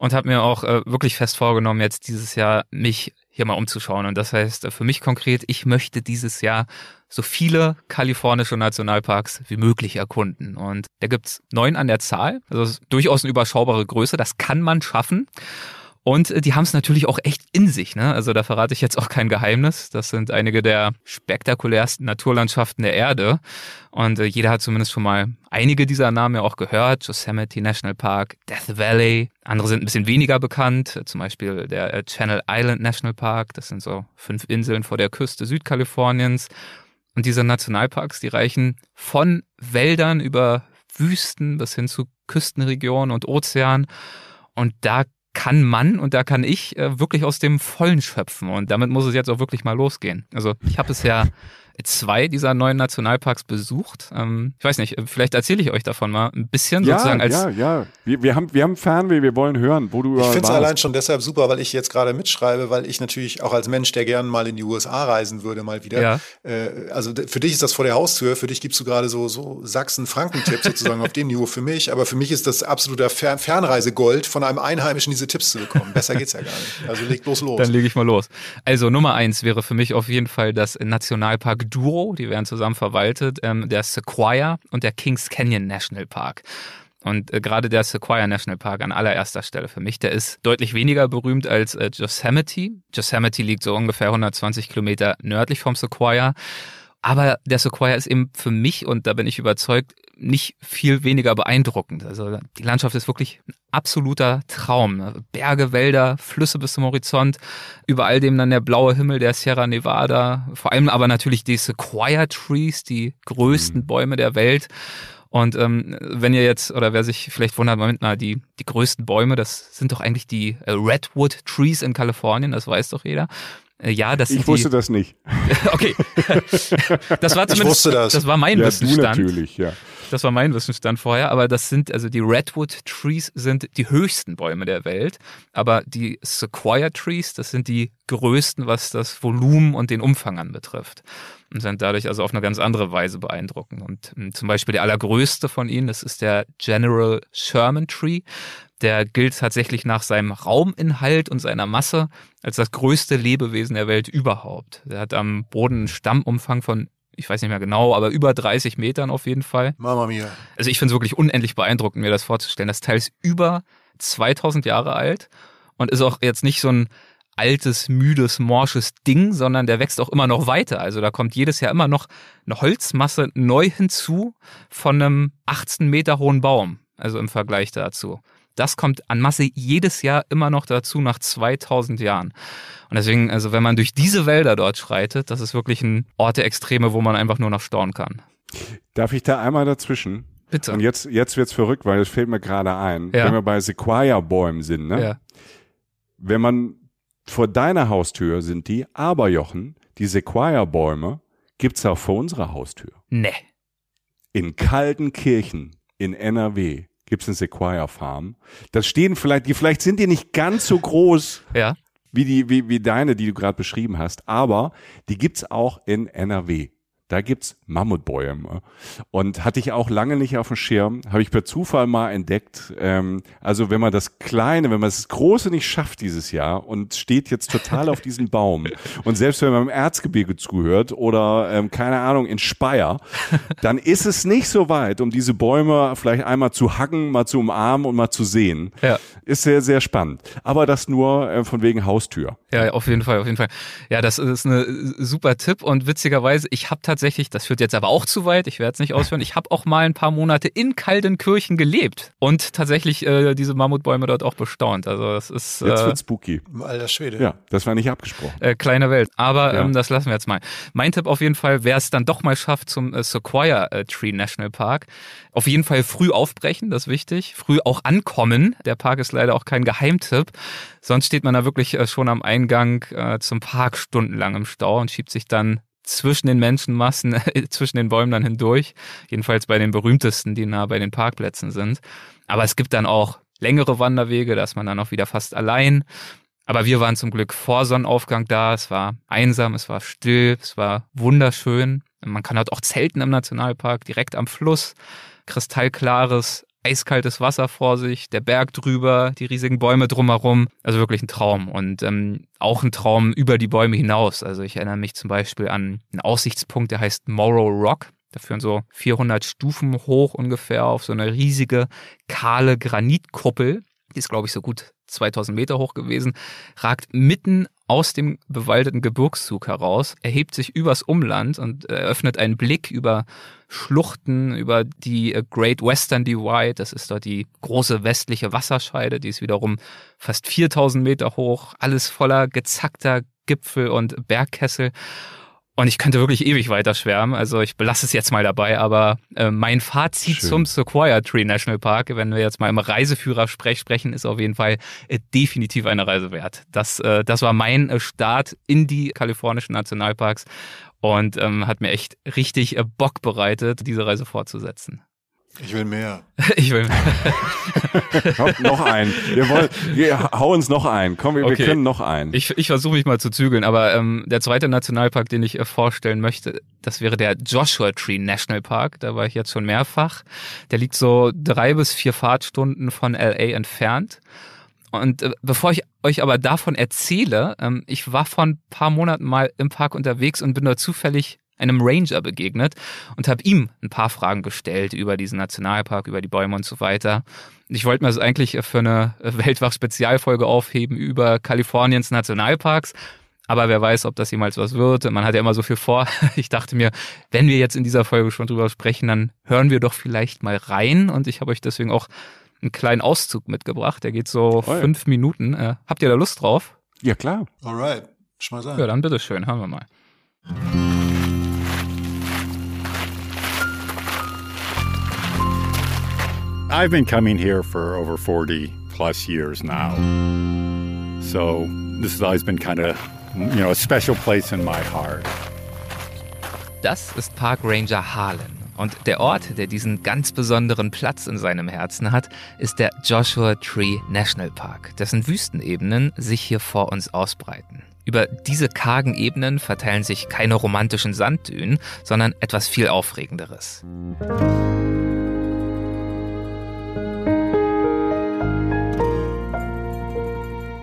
S4: und habe mir auch äh, wirklich fest vorgenommen, jetzt dieses Jahr mich hier mal umzuschauen. Und das heißt äh, für mich konkret, ich möchte dieses Jahr so viele kalifornische Nationalparks wie möglich erkunden. Und da gibt's neun an der Zahl. Also durchaus eine überschaubare Größe. Das kann man schaffen. Und äh, die haben es natürlich auch echt in sich. Ne? Also da verrate ich jetzt auch kein Geheimnis. Das sind einige der spektakulärsten Naturlandschaften der Erde. Und äh, jeder hat zumindest schon mal einige dieser Namen ja auch gehört. Yosemite National Park, Death Valley. Andere sind ein bisschen weniger bekannt. Zum Beispiel der äh, Channel Island National Park. Das sind so fünf Inseln vor der Küste Südkaliforniens. Und diese Nationalparks, die reichen von Wäldern über Wüsten bis hin zu Küstenregionen und Ozean. Und da kann man und da kann ich äh, wirklich aus dem Vollen schöpfen. Und damit muss es jetzt auch wirklich mal losgehen. Also ich habe es ja zwei dieser neuen Nationalparks besucht. Ähm, ich weiß nicht, vielleicht erzähle ich euch davon mal ein bisschen
S2: ja,
S4: sozusagen als.
S2: Ja, ja, wir, wir, haben, wir haben Fernweh, wir wollen hören, wo du
S1: Ich finde es allein schon deshalb super, weil ich jetzt gerade mitschreibe, weil ich natürlich auch als Mensch, der gerne mal in die USA reisen würde, mal wieder. Ja. Äh, also für dich ist das vor der Haustür, für dich gibst du gerade so, so Sachsen-Franken-Tipps sozusagen auf dem Niveau für mich, aber für mich ist das absoluter Fern Fernreisegold, von einem Einheimischen diese Tipps zu bekommen. Besser geht's ja gar nicht. Also leg bloß los.
S4: Dann lege ich mal los. Also Nummer eins wäre für mich auf jeden Fall das Nationalpark Duo, die werden zusammen verwaltet, ähm, der Sequoia und der Kings Canyon National Park. Und äh, gerade der Sequoia National Park an allererster Stelle für mich, der ist deutlich weniger berühmt als äh, Yosemite. Yosemite liegt so ungefähr 120 Kilometer nördlich vom Sequoia. Aber der Sequoia ist eben für mich, und da bin ich überzeugt, nicht viel weniger beeindruckend. Also die Landschaft ist wirklich ein absoluter Traum. Berge, Wälder, Flüsse bis zum Horizont, über all dem dann der blaue Himmel der Sierra Nevada, vor allem aber natürlich die Sequoia Trees, die größten mhm. Bäume der Welt. Und ähm, wenn ihr jetzt, oder wer sich vielleicht wundert, Moment mal, die, die größten Bäume, das sind doch eigentlich die äh, Redwood Trees in Kalifornien, das weiß doch jeder. Äh, ja, das
S2: Ich wusste
S4: die,
S2: das nicht.
S4: okay. das war zumindest,
S1: ich wusste das.
S4: das war mein
S2: ja,
S4: Wissensstand.
S2: Du natürlich, ja.
S4: Das war mein Wissensstand vorher, aber das sind, also die Redwood Trees sind die höchsten Bäume der Welt, aber die Sequoia Trees, das sind die größten, was das Volumen und den Umfang anbetrifft. Und sind dadurch also auf eine ganz andere Weise beeindruckend. Und hm, zum Beispiel der allergrößte von ihnen, das ist der General Sherman Tree. Der gilt tatsächlich nach seinem Rauminhalt und seiner Masse als das größte Lebewesen der Welt überhaupt. Der hat am Boden einen Stammumfang von ich weiß nicht mehr genau, aber über 30 Metern auf jeden Fall.
S1: Mama mia.
S4: Also ich finde es wirklich unendlich beeindruckend, mir das vorzustellen. Das Teil ist über 2000 Jahre alt und ist auch jetzt nicht so ein altes, müdes, morsches Ding, sondern der wächst auch immer noch weiter. Also da kommt jedes Jahr immer noch eine Holzmasse neu hinzu von einem 18 Meter hohen Baum. Also im Vergleich dazu. Das kommt an Masse jedes Jahr immer noch dazu nach 2000 Jahren. Und deswegen, also wenn man durch diese Wälder dort schreitet, das ist wirklich ein Ort der Extreme, wo man einfach nur noch staunen kann.
S2: Darf ich da einmal dazwischen?
S4: Bitte.
S2: Und jetzt, jetzt wird's verrückt, weil es fällt mir gerade ein,
S4: Ja.
S2: wenn wir bei Sequoia-Bäumen sind, ne?
S4: Ja.
S2: Wenn man vor deiner Haustür sind die, aber Jochen, die Sequoia-Bäume gibt's auch vor unserer Haustür.
S4: Nee.
S2: In Kaltenkirchen in NRW gibt's eine Sequoia-Farm. Das stehen vielleicht, die vielleicht sind die nicht ganz so groß
S4: Ja.
S2: wie die, wie, wie deine, die du gerade beschrieben hast, aber die gibt's auch in NRW. Da gibt's Mammutbäume. Und hatte ich auch lange nicht auf dem Schirm, habe ich per Zufall mal entdeckt. Ähm, also wenn man das Kleine, wenn man das Große nicht schafft dieses Jahr und steht jetzt total auf diesem Baum und selbst wenn man im Erzgebirge zuhört oder ähm, keine Ahnung in Speyer, dann ist es nicht so weit, um diese Bäume vielleicht einmal zu hacken, mal zu umarmen und mal zu sehen.
S4: Ja.
S2: Ist sehr, sehr spannend. Aber das nur äh, von wegen Haustür.
S4: Ja, auf jeden Fall, auf jeden Fall. Ja, das ist eine super Tipp und witzigerweise, ich habe tatsächlich, das führt jetzt aber auch zu weit, ich werde es nicht ausführen, ich habe auch mal ein paar Monate in Kaltenkirchen gelebt und tatsächlich äh, diese Mammutbäume dort auch bestaunt. Also das ist
S2: Jetzt
S4: äh,
S2: wird spooky.
S1: Alter Schwede.
S2: Ja, das war nicht abgesprochen.
S4: äh, kleine Welt. Aber
S2: Ja.
S4: ähm, das lassen wir jetzt mal. Mein Tipp auf jeden Fall, wer es dann doch mal schafft zum äh, Sequoia äh, Tree National Park, auf jeden Fall früh aufbrechen, das ist wichtig. Früh auch ankommen. Der Park ist leider auch kein Geheimtipp. Sonst steht man da wirklich äh, schon am Eingang äh, zum Park stundenlang im Stau und schiebt sich dann zwischen den Menschenmassen, zwischen den Bäumen dann hindurch. Jedenfalls bei den berühmtesten, die nah bei den Parkplätzen sind. Aber es gibt dann auch längere Wanderwege, da ist man dann auch wieder fast allein. Aber wir waren zum Glück vor Sonnenaufgang da. Es war einsam, es war still, es war wunderschön. Man kann dort auch zelten im Nationalpark, direkt am Fluss. Kristallklares, eiskaltes Wasser vor sich, der Berg drüber, die riesigen Bäume drumherum. Also wirklich ein Traum. Und ähm, auch ein Traum über die Bäume hinaus. Also ich erinnere mich zum Beispiel an einen Aussichtspunkt, der heißt Morrow Rock. Da führen so 400 Stufen hoch ungefähr auf so eine riesige, kahle Granitkuppel. Die ist, glaube ich, so gut 2000 Meter hoch gewesen, ragt mitten aus dem bewaldeten Gebirgszug heraus, erhebt sich übers Umland und eröffnet einen Blick über Schluchten, über die äh, Great Western Divide. Das ist dort die große westliche Wasserscheide, die ist wiederum fast 4000 Meter hoch, alles voller gezackter Gipfel und Bergkessel. Und ich könnte wirklich ewig weiter schwärmen. Also ich belasse es jetzt mal dabei, aber äh, mein Fazit
S2: Schön.
S4: zum Sequoia Tree National Park, wenn wir jetzt mal im Reiseführer-Sprech sprechen, ist auf jeden Fall äh, definitiv eine Reise wert. Das, äh, das war mein äh, Start in die kalifornischen Nationalparks und ähm, hat mir echt richtig äh, Bock bereitet, diese Reise fortzusetzen.
S1: Ich will mehr.
S4: Ich will.
S2: Komm, noch ein. Wir wollen, wir, hau uns noch ein. Komm, wir, wir
S4: Okay.
S2: können noch einen.
S4: Ich, ich versuche mich mal zu zügeln, aber ähm, der zweite Nationalpark, den ich äh, vorstellen möchte, das wäre der Joshua Tree National Park. Da war ich jetzt schon mehrfach. Der liegt so drei bis vier Fahrtstunden von LA entfernt. Und äh, bevor ich euch aber davon erzähle, ähm, ich war vor ein paar Monaten mal im Park unterwegs und bin dort zufällig einem Ranger begegnet und habe ihm ein paar Fragen gestellt über diesen Nationalpark, über die Bäume und so weiter. Ich wollte mir das eigentlich für eine Weltwach-Spezialfolge aufheben über Kaliforniens Nationalparks. Aber wer weiß, ob das jemals was wird. Man hat ja immer so viel vor. Ich dachte mir, wenn wir jetzt in dieser Folge schon drüber sprechen, dann hören wir doch vielleicht mal rein. Und ich habe euch deswegen auch einen kleinen Auszug mitgebracht. Der geht so
S2: ja.
S4: fünf Minuten. Äh, habt ihr da Lust drauf?
S2: Ja, klar.
S1: Alright. Schmeiß an.
S4: Ja, dann bitteschön, hören wir mal.
S5: I've been coming here for over 40 plus years now. So this has always been kind of, you know, a special place in my heart.
S4: Das ist Park Ranger Harlan. Und der Ort, der diesen ganz besonderen Platz in seinem Herzen hat, ist der Joshua Tree National Park, dessen Wüstenebenen sich hier vor uns ausbreiten. Über diese kargen Ebenen verteilen sich keine romantischen Sanddünen, sondern etwas viel Aufregenderes.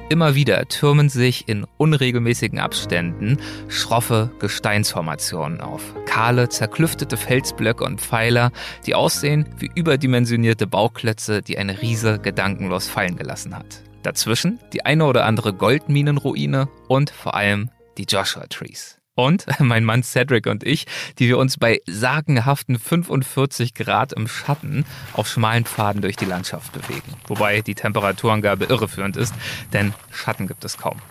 S4: Immer wieder türmen sich in unregelmäßigen Abständen schroffe Gesteinsformationen auf. Kahle, zerklüftete Felsblöcke und Pfeiler, die aussehen wie überdimensionierte Bauklötze, die ein Riese gedankenlos fallen gelassen hat. Dazwischen die eine oder andere Goldminenruine und vor allem die Joshua Trees. Und mein Mann Cedric und ich, die wir uns bei sagenhaften 45 Grad im Schatten auf schmalen Pfaden durch die Landschaft bewegen. Wobei die Temperaturangabe irreführend ist, denn Schatten gibt es kaum.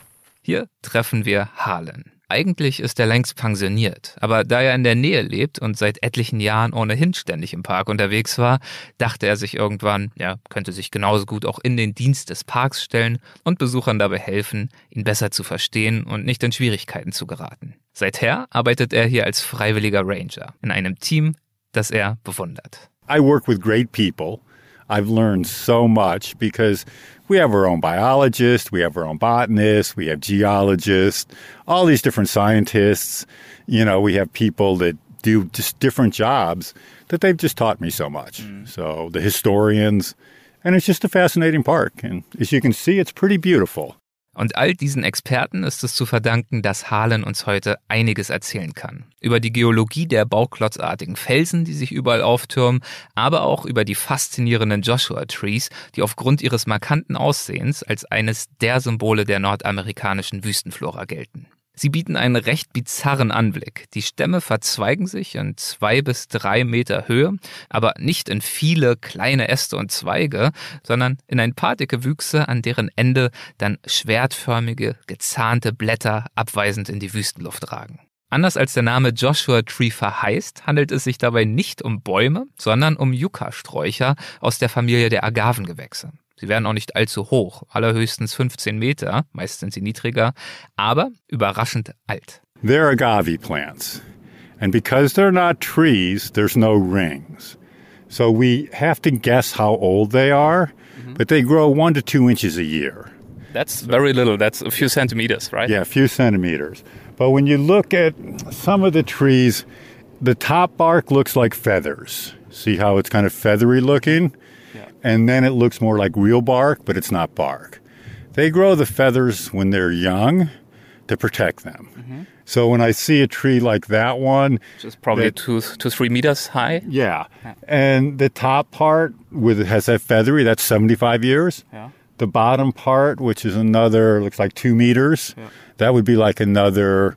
S4: Hier treffen wir Harlan. Eigentlich ist er längst pensioniert, aber da er in der Nähe lebt und seit etlichen Jahren ohnehin ständig im Park unterwegs war, dachte er sich irgendwann, er könnte sich genauso gut auch in den Dienst des Parks stellen und Besuchern dabei helfen, ihn besser zu verstehen und nicht in Schwierigkeiten zu geraten. Seither arbeitet er hier als freiwilliger Ranger in einem Team, das er bewundert.
S5: I work with great people. I've learned so much because we have our own biologists, we have our own botanists, we have geologists, all these different scientists. You know, we have people that do just different jobs that they've just taught me so much. Mm. So the historians, and it's just a fascinating park. And as you can see, it's pretty beautiful.
S4: Und all diesen Experten ist es zu verdanken, dass Hahlen uns heute einiges erzählen kann. Über die Geologie der bauklotzartigen Felsen, die sich überall auftürmen, aber auch über die faszinierenden Joshua Trees, die aufgrund ihres markanten Aussehens als eines der Symbole der nordamerikanischen Wüstenflora gelten. Sie bieten einen recht bizarren Anblick. Die Stämme verzweigen sich in zwei bis drei Meter Höhe, aber nicht in viele kleine Äste und Zweige, sondern in ein paar dicke Wüchse, an deren Ende dann schwertförmige, gezahnte Blätter abweisend in die Wüstenluft ragen. Anders als der Name Joshua Tree verheißt, handelt es sich dabei nicht um Bäume, sondern um Yucca-Sträucher aus der Familie der Agavengewächse. Sie werden auch nicht allzu hoch, allerhöchstens 15 Meter, meist sind sie niedriger, aber überraschend alt.
S5: They're agave plants. And because they're not trees, there's no rings. So we have to guess how old they are, mm-hmm. but they grow one to two inches a year.
S4: That's very little. That's a few centimeters, right?
S5: Yeah, a few centimeters. But when you look at some of the trees, the top bark looks like feathers. See how it's kind of feathery looking? And then it looks more like real bark, but it's not bark. They grow the feathers when they're young to protect them. Mm-hmm. So when I see a tree like that one,
S4: just probably that, two to three meters high.
S5: Yeah. and the top part with it has that feathery. That's seventy five years. Yeah. The bottom part, which is another, looks like two meters. Yeah. That would be like another,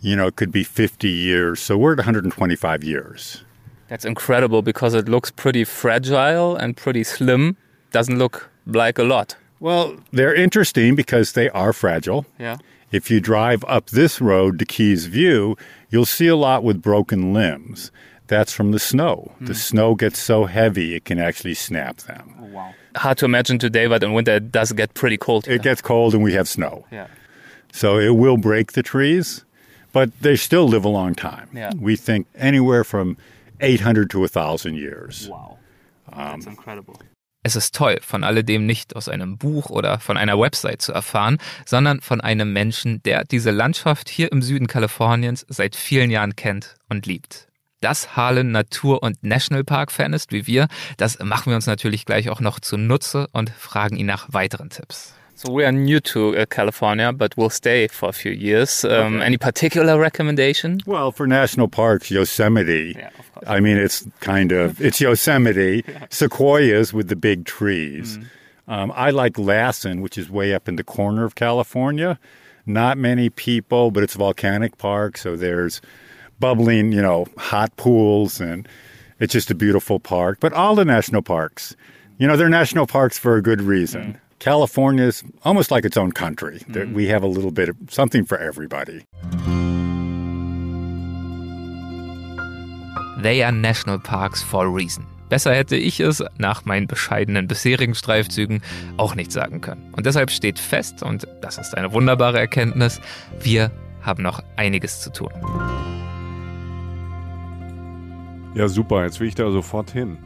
S5: you know, it could be fifty years. So we're at one hundred and twenty five years.
S4: That's incredible because it looks pretty fragile and pretty slim. Doesn't look like a lot.
S5: Well, they're interesting because they are fragile.
S4: Yeah.
S5: If you drive up this road to Keys View, you'll see a lot with broken limbs. That's from the snow. Mm. The snow gets so heavy it can actually snap them.
S4: Oh, wow. Hard to imagine today, but in winter it does get pretty cold.
S5: Here. It gets cold and we have snow.
S4: Yeah.
S5: So it will break the trees, but they still live a long time.
S4: Yeah.
S5: We think anywhere from 800 to 1000 years.
S4: Wow. That's incredible. Es ist toll, von alledem nicht aus einem Buch oder von einer Website zu erfahren, sondern von einem Menschen, der diese Landschaft hier im Süden Kaliforniens seit vielen Jahren kennt und liebt. Dass Harlan Natur- und Nationalpark-Fan ist wie wir, das machen wir uns natürlich gleich auch noch zunutze und fragen ihn nach weiteren Tipps. So we are new to uh, California, but we'll stay for a few years. Um, okay. Any particular recommendation?
S5: Well, for national parks, Yosemite. Yeah. I mean, it's kind of it's Yosemite. yeah. Sequoias with the big trees. Mm. Um, I like Lassen, which is way up in the corner of California. Not many people, but it's a volcanic park, so there's bubbling, you know, hot pools, and it's just a beautiful park. But all the national parks, you know, they're national parks for a good reason. Mm. California is almost like its own country. Mm. We have a little bit of something for everybody.
S4: They are national parks for a reason. Besser hätte ich es nach meinen bescheidenen bisherigen Streifzügen auch nicht sagen können. Und deshalb steht fest, und das ist eine wunderbare Erkenntnis, wir haben noch einiges zu tun.
S2: Ja, super, jetzt will ich da sofort hin.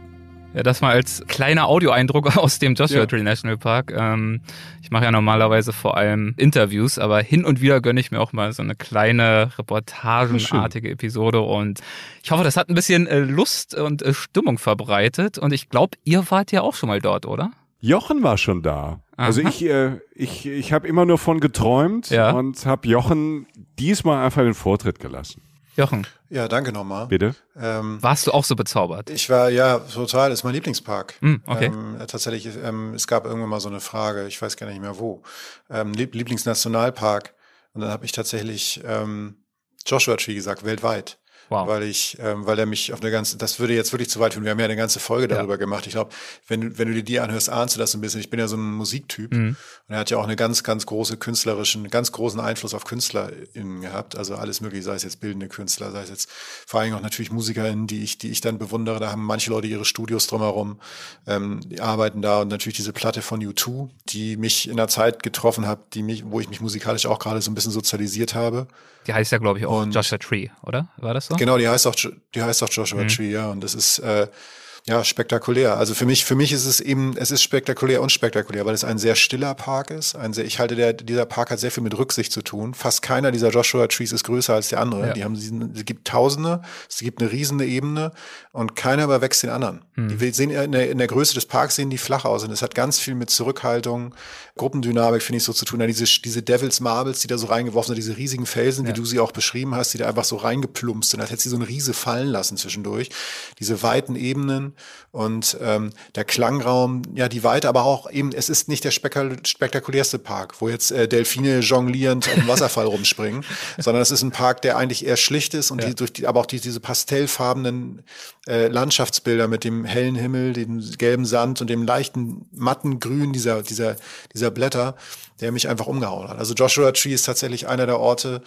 S4: Ja, das mal als kleiner Audioeindruck aus dem Joshua ja. Tree National Park. Ähm, ich mache ja normalerweise vor allem Interviews, aber hin und wieder gönne ich mir auch mal so eine kleine reportagenartige Episode und ich hoffe, das hat ein bisschen äh, Lust und äh, Stimmung verbreitet und ich glaube, ihr wart ja auch schon mal dort, oder?
S2: Jochen war schon da. Aha. Also ich, äh, ich, ich habe immer nur von geträumt ja. und habe Jochen diesmal einfach den Vortritt gelassen.
S4: Jochen.
S1: Ja, danke nochmal.
S2: Bitte.
S4: Ähm, Warst du auch so bezaubert?
S1: Ich war, ja, total, ist mein Lieblingspark.
S4: Mm, okay.
S1: Ähm, tatsächlich, ähm, es gab irgendwann mal so eine Frage, ich weiß gar nicht mehr wo. Ähm, Lieblingsnationalpark. Und dann habe ich tatsächlich ähm, Joshua Tree gesagt, weltweit. Wow. Weil ich, ähm, weil er mich auf eine ganze, das würde jetzt wirklich zu weit führen. Wir haben ja eine ganze Folge darüber ja. gemacht. Ich glaube, wenn du, wenn du dir die anhörst, ahnst du das ein bisschen. Ich bin ja so ein Musiktyp. Mhm. Und er hat ja auch eine ganz, ganz große künstlerischen, ganz großen Einfluss auf KünstlerInnen gehabt. Also alles mögliche, sei es jetzt bildende Künstler, sei es jetzt vor allem auch natürlich MusikerInnen, die ich, die ich dann bewundere. Da haben manche Leute ihre Studios drumherum, ähm, die arbeiten da und natürlich diese Platte von U2, die mich in einer Zeit getroffen hat, die mich, wo ich mich musikalisch auch gerade so ein bisschen sozialisiert habe.
S4: Die heißt ja, glaube ich, auch und Joshua Tree, oder? War das so?
S1: Genau, die heißt auch, die heißt auch Joshua mhm. Tree, ja. Und das ist, äh, ja, spektakulär. Also für mich, für mich ist es eben, es ist spektakulär und spektakulär, weil es ein sehr stiller Park ist. Ein sehr, ich halte, der, dieser Park hat sehr viel mit Rücksicht zu tun. Fast keiner dieser Joshua Trees ist größer als der andere. Ja. Die haben, es gibt Tausende, es gibt eine riesige Ebene und keiner überwächst den anderen. Hm. Die sehen in der, in der Größe des Parks sehen die flach aus und es hat ganz viel mit Zurückhaltung, Gruppendynamik finde ich so zu tun. Ja, diese, diese Devils Marbles, die da so reingeworfen sind, diese riesigen Felsen, ja. wie du sie auch beschrieben hast, die da einfach so reingeplumpst sind, als hätte sie so eine Riese fallen lassen zwischendurch. Diese weiten Ebenen und ähm, der Klangraum, ja, die Weite, aber auch eben, es ist nicht der spektakulärste Park, wo jetzt äh, Delfine jonglierend auf dem Wasserfall rumspringen, sondern es ist ein Park, der eigentlich eher schlicht ist und ja. die, durch die, aber auch die, diese pastellfarbenen äh, Landschaftsbilder mit dem hellen Himmel, dem gelben Sand und dem leichten matten Grün dieser, dieser, dieser Blätter, der mich einfach umgehauen hat. Also Joshua Tree ist tatsächlich einer der Orte,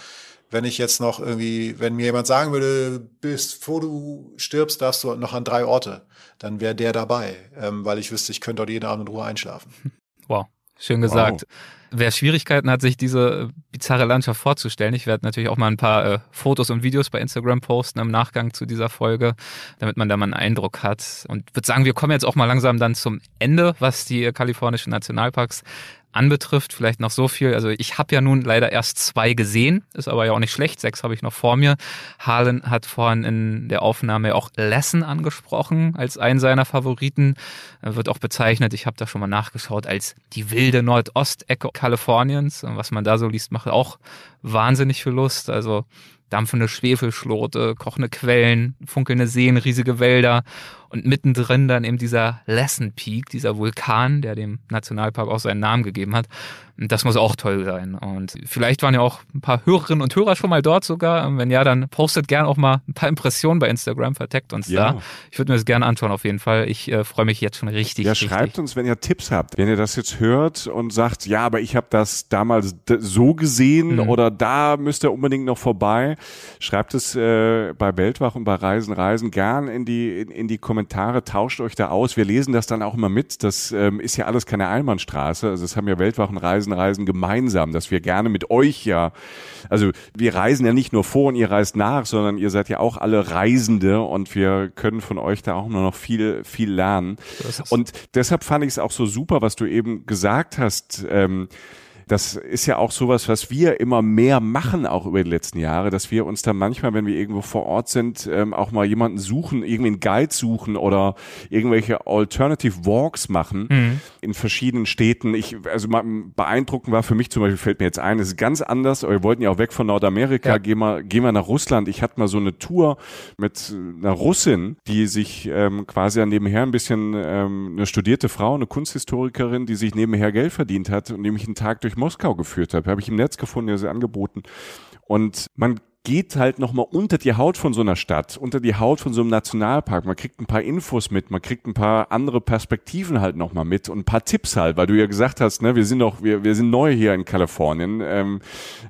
S1: wenn ich jetzt noch irgendwie, wenn mir jemand sagen würde, bis vor du stirbst, darfst du noch an drei Orte, dann wäre der dabei, ähm, weil ich wüsste, ich könnte dort jeden Abend in Ruhe einschlafen.
S4: Wow, schön gesagt. Wow. Wer Schwierigkeiten hat, sich diese bizarre Landschaft vorzustellen, ich werde natürlich auch mal ein paar äh, Fotos und Videos bei Instagram posten im Nachgang zu dieser Folge, damit man da mal einen Eindruck hat. Und würde sagen, wir kommen jetzt auch mal langsam dann zum Ende, was die kalifornischen Nationalparks anbetrifft, vielleicht noch so viel. Also ich habe ja nun leider erst zwei gesehen, ist aber ja auch nicht schlecht. Sechs habe ich noch vor mir. Harlan hat vorhin in der Aufnahme auch Lesson angesprochen als einen seiner Favoriten. Er wird auch bezeichnet, ich habe da schon mal nachgeschaut, als die wilde Nordostecke Kaliforniens. Und was man da so liest, macht auch wahnsinnig viel Lust. Also dampfende Schwefelschlote, kochende Quellen, funkelnde Seen, riesige Wälder und mittendrin dann eben dieser Lesson Peak, dieser Vulkan, der dem Nationalpark auch seinen Namen gegeben hat. Das muss auch toll sein. Und vielleicht waren ja auch ein paar Hörerinnen und Hörer schon mal dort sogar. Wenn ja, dann postet gern auch mal ein paar Impressionen bei Instagram, verteckt uns ja. da. Ich würde mir das gerne anschauen auf jeden Fall. Ich äh, freue mich jetzt schon richtig.
S2: Ja,
S4: richtig.
S2: schreibt uns, wenn ihr Tipps habt. Wenn ihr das jetzt hört und sagt, ja, aber ich habe das damals so gesehen mhm. oder da müsst ihr unbedingt noch vorbei, schreibt es äh, bei Weltwach und bei Reisen, Reisen gern in die, in, in die Kommentare Kommentare, tauscht euch da aus. Wir lesen das dann auch immer mit. Das ähm, ist ja alles keine Einbahnstraße. Also das haben ja Weltwachen Reisen, Reisen gemeinsam, dass wir gerne mit euch ja, also wir reisen ja nicht nur vor und ihr reist nach, sondern ihr seid ja auch alle Reisende und wir können von euch da auch nur noch viel, viel lernen. Und deshalb fand ich es auch so super, was du eben gesagt hast. Ähm, das ist ja auch sowas, was wir immer mehr machen, auch über die letzten Jahre, dass wir uns dann manchmal, wenn wir irgendwo vor Ort sind, ähm, auch mal jemanden suchen, irgendwie einen Guide suchen oder irgendwelche Alternative Walks machen mhm. in verschiedenen Städten. Ich, also beeindruckend war für mich zum Beispiel, fällt mir jetzt ein, es ist ganz anders, wir wollten ja auch weg von Nordamerika, ja. gehen wir, gehen wir nach Russland. Ich hatte mal so eine Tour mit einer Russin, die sich ähm, quasi nebenher ein bisschen ähm, eine studierte Frau, eine Kunsthistorikerin, die sich nebenher Geld verdient hat und nämlich einen Tag durch Moskau geführt habe. Habe ich im Netz gefunden, der sie angeboten. Und man geht halt nochmal unter die Haut von so einer Stadt, unter die Haut von so einem Nationalpark. Man kriegt ein paar Infos mit, man kriegt ein paar andere Perspektiven halt nochmal mit und ein paar Tipps halt, weil du ja gesagt hast, ne, wir sind doch, wir, wir sind neu hier in Kalifornien. Ähm,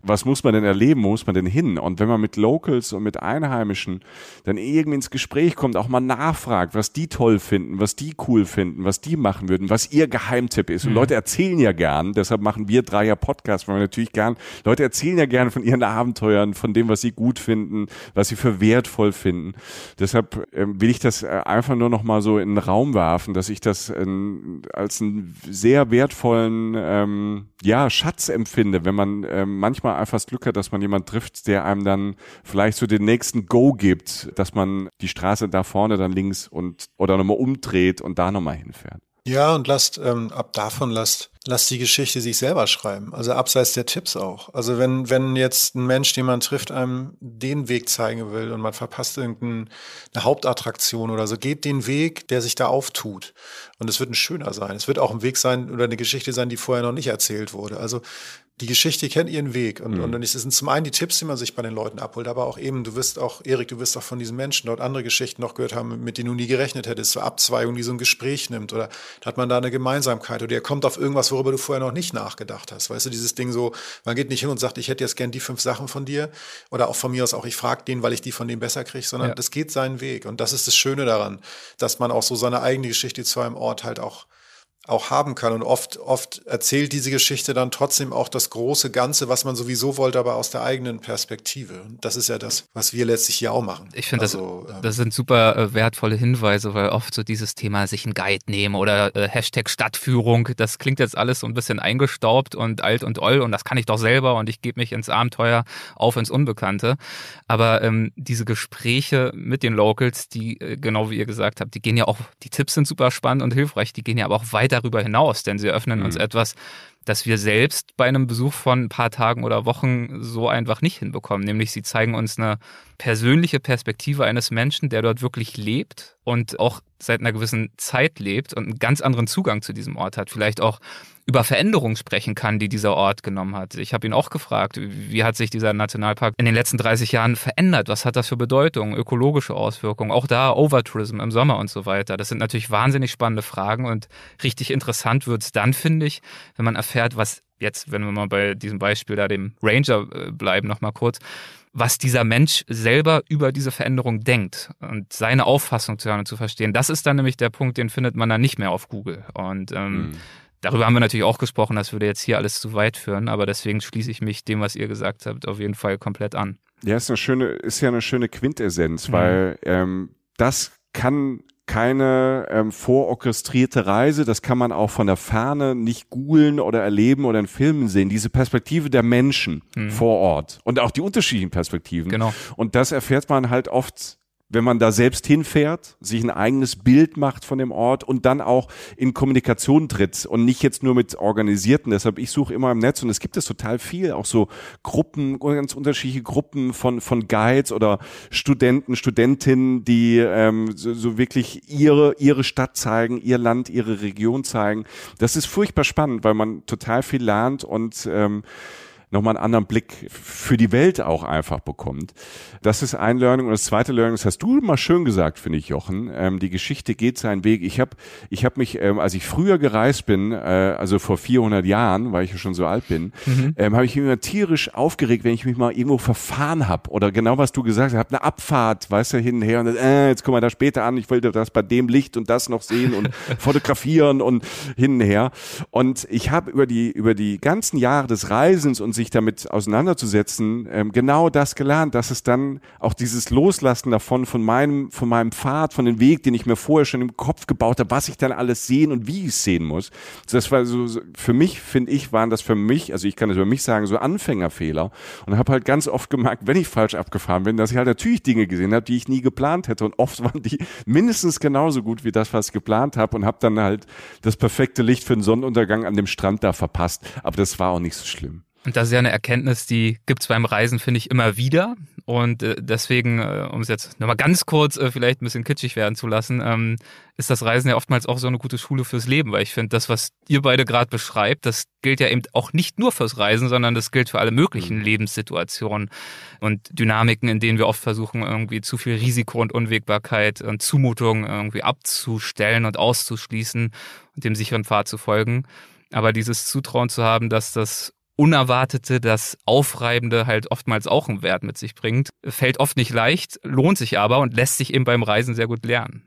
S2: was muss man denn erleben? Wo muss man denn hin? Und wenn man mit Locals und mit Einheimischen dann irgendwie ins Gespräch kommt, auch mal nachfragt, was die toll finden, was die cool finden, was die machen würden, was ihr Geheimtipp ist. Und mhm. Leute erzählen ja gern, deshalb machen wir drei ja Podcasts, weil wir natürlich gern, Leute erzählen ja gern von ihren Abenteuern, von dem, was sie sie gut finden, was sie für wertvoll finden. Deshalb äh, will ich das äh, einfach nur noch mal so in den Raum werfen, dass ich das äh, als einen sehr wertvollen ähm, ja, Schatz empfinde, wenn man äh, manchmal einfach das Glück hat, dass man jemanden trifft, der einem dann vielleicht so den nächsten Go gibt, dass man die Straße da vorne dann links und oder nochmal umdreht und da nochmal hinfährt.
S1: Ja, und lasst, ähm, ab davon lasst lass die Geschichte sich selber schreiben. Also abseits der Tipps auch. Also wenn, wenn jetzt ein Mensch, den man trifft, einem den Weg zeigen will und man verpasst irgendeine Hauptattraktion oder so, geht den Weg, der sich da auftut. Und es wird ein schöner sein. Es wird auch ein Weg sein oder eine Geschichte sein, die vorher noch nicht erzählt wurde. Also die Geschichte kennt ihren Weg. Und, mhm. und es sind zum einen die Tipps, die man sich bei den Leuten abholt, aber auch eben, du wirst auch, Erik, du wirst auch von diesen Menschen dort andere Geschichten noch gehört haben, mit denen du nie gerechnet hättest, so Abzweigungen, die so ein Gespräch nimmt. Oder hat man da eine Gemeinsamkeit oder er kommt auf irgendwas, worüber du vorher noch nicht nachgedacht hast. Weißt du, dieses Ding so, man geht nicht hin und sagt, ich hätte jetzt gern die fünf Sachen von dir. Oder auch von mir aus auch, ich frage den, weil ich die von dem besser kriege, sondern ja. das geht seinen Weg. Und das ist das Schöne daran, dass man auch so seine eigene Geschichte zu einem Ort halt auch auch haben kann. Und oft, oft erzählt diese Geschichte dann trotzdem auch das große Ganze, was man sowieso wollte, aber aus der eigenen Perspektive. Und das ist ja das, was wir letztlich hier auch machen.
S4: Ich finde, also, das, ähm, das sind super äh, wertvolle Hinweise, weil oft so dieses Thema sich einen Guide nehmen oder äh, Hashtag Stadtführung, das klingt jetzt alles so ein bisschen eingestaubt und alt und oll und das kann ich doch selber und ich gebe mich ins Abenteuer auf ins Unbekannte. Aber ähm, diese Gespräche mit den Locals, die, äh, genau wie ihr gesagt habt, die gehen ja auch, die Tipps sind super spannend und hilfreich, die gehen ja aber auch weiter darüber hinaus, denn sie öffnen mhm. uns etwas, das wir selbst bei einem Besuch von ein paar Tagen oder Wochen so einfach nicht hinbekommen. Nämlich sie zeigen uns eine persönliche Perspektive eines Menschen, der dort wirklich lebt und auch seit einer gewissen Zeit lebt und einen ganz anderen Zugang zu diesem Ort hat. Vielleicht auch über Veränderungen sprechen kann, die dieser Ort genommen hat. Ich habe ihn auch gefragt, wie hat sich dieser Nationalpark in den letzten 30 Jahren verändert? Was hat das für Bedeutung, ökologische Auswirkungen? Auch da Overtourism im Sommer und so weiter. Das sind natürlich wahnsinnig spannende Fragen und richtig interessant wird es dann, finde ich, wenn man erfährt, was jetzt, wenn wir mal bei diesem Beispiel da dem Ranger äh, bleiben, nochmal kurz, was dieser Mensch selber über diese Veränderung denkt und seine Auffassung zu hören und zu verstehen. Das ist dann nämlich der Punkt, den findet man dann nicht mehr auf Google. Und ähm, mhm. Darüber haben wir natürlich auch gesprochen, das würde jetzt hier alles zu weit führen, aber deswegen schließe ich mich dem, was ihr gesagt habt, auf jeden Fall komplett an.
S2: Ja, ist eine schöne, ist ja eine schöne Quintessenz, mhm. weil ähm, das kann keine ähm, vororchestrierte Reise, das kann man auch von der Ferne nicht googeln oder erleben oder in Filmen sehen. Diese Perspektive der Menschen mhm. vor Ort und auch die unterschiedlichen Perspektiven.
S4: Genau.
S2: Und das erfährt man halt oft wenn man da selbst hinfährt, sich ein eigenes Bild macht von dem Ort und dann auch in Kommunikation tritt und nicht jetzt nur mit Organisierten. Deshalb, ich suche immer im Netz und es gibt es total viel, auch so Gruppen, ganz unterschiedliche Gruppen von, von Guides oder Studenten, Studentinnen, die ähm, so, so wirklich ihre, ihre Stadt zeigen, ihr Land, ihre Region zeigen. Das ist furchtbar spannend, weil man total viel lernt und ähm, nochmal einen anderen Blick für die Welt auch einfach bekommt. Das ist ein Learning. Und das zweite Learning, das hast du mal schön gesagt, finde ich, Jochen. Ähm, die Geschichte geht seinen Weg. Ich habe ich hab mich, ähm, als ich früher gereist bin, äh, also vor 400 Jahren, weil ich ja schon so alt bin, mhm. ähm, habe ich mich immer tierisch aufgeregt, wenn ich mich mal irgendwo verfahren habe. Oder genau was du gesagt hast, habe eine Abfahrt, weißt du, hin und her. Und äh, jetzt kommen wir da später an, ich wollte das bei dem Licht und das noch sehen und fotografieren und hin und her. Und ich habe über die, über die ganzen Jahre des Reisens und sich damit auseinanderzusetzen, ähm, genau das gelernt, dass es dann auch dieses Loslassen davon, von meinem, von meinem Pfad, von dem Weg, den ich mir vorher schon im Kopf gebaut habe, was ich dann alles sehen und wie ich es sehen muss. Das war so, für mich, finde ich, waren das für mich, also ich kann es über mich sagen, so Anfängerfehler. Und habe halt ganz oft gemerkt, wenn ich falsch abgefahren bin, dass ich halt natürlich Dinge gesehen habe, die ich nie geplant hätte. Und oft waren die mindestens genauso gut wie das, was ich geplant habe und habe dann halt das perfekte Licht für den Sonnenuntergang an dem Strand da verpasst. Aber das war auch nicht so schlimm.
S4: Und das ist ja eine Erkenntnis, die gibt's beim Reisen, finde ich, immer wieder. Und äh, deswegen, äh, um es jetzt nochmal ganz kurz äh, vielleicht ein bisschen kitschig werden zu lassen, ähm, ist das Reisen ja oftmals auch so eine gute Schule fürs Leben, weil ich finde, das, was ihr beide gerade beschreibt, das gilt ja eben auch nicht nur fürs Reisen, sondern das gilt für alle möglichen mhm. Lebenssituationen und Dynamiken, in denen wir oft versuchen, irgendwie zu viel Risiko und Unwägbarkeit und Zumutung irgendwie abzustellen und auszuschließen und dem sicheren Pfad zu folgen. Aber dieses Zutrauen zu haben, dass das Unerwartete, das Aufreibende halt oftmals auch einen Wert mit sich bringt. Fällt oft nicht leicht, lohnt sich aber und lässt sich eben beim Reisen sehr gut lernen.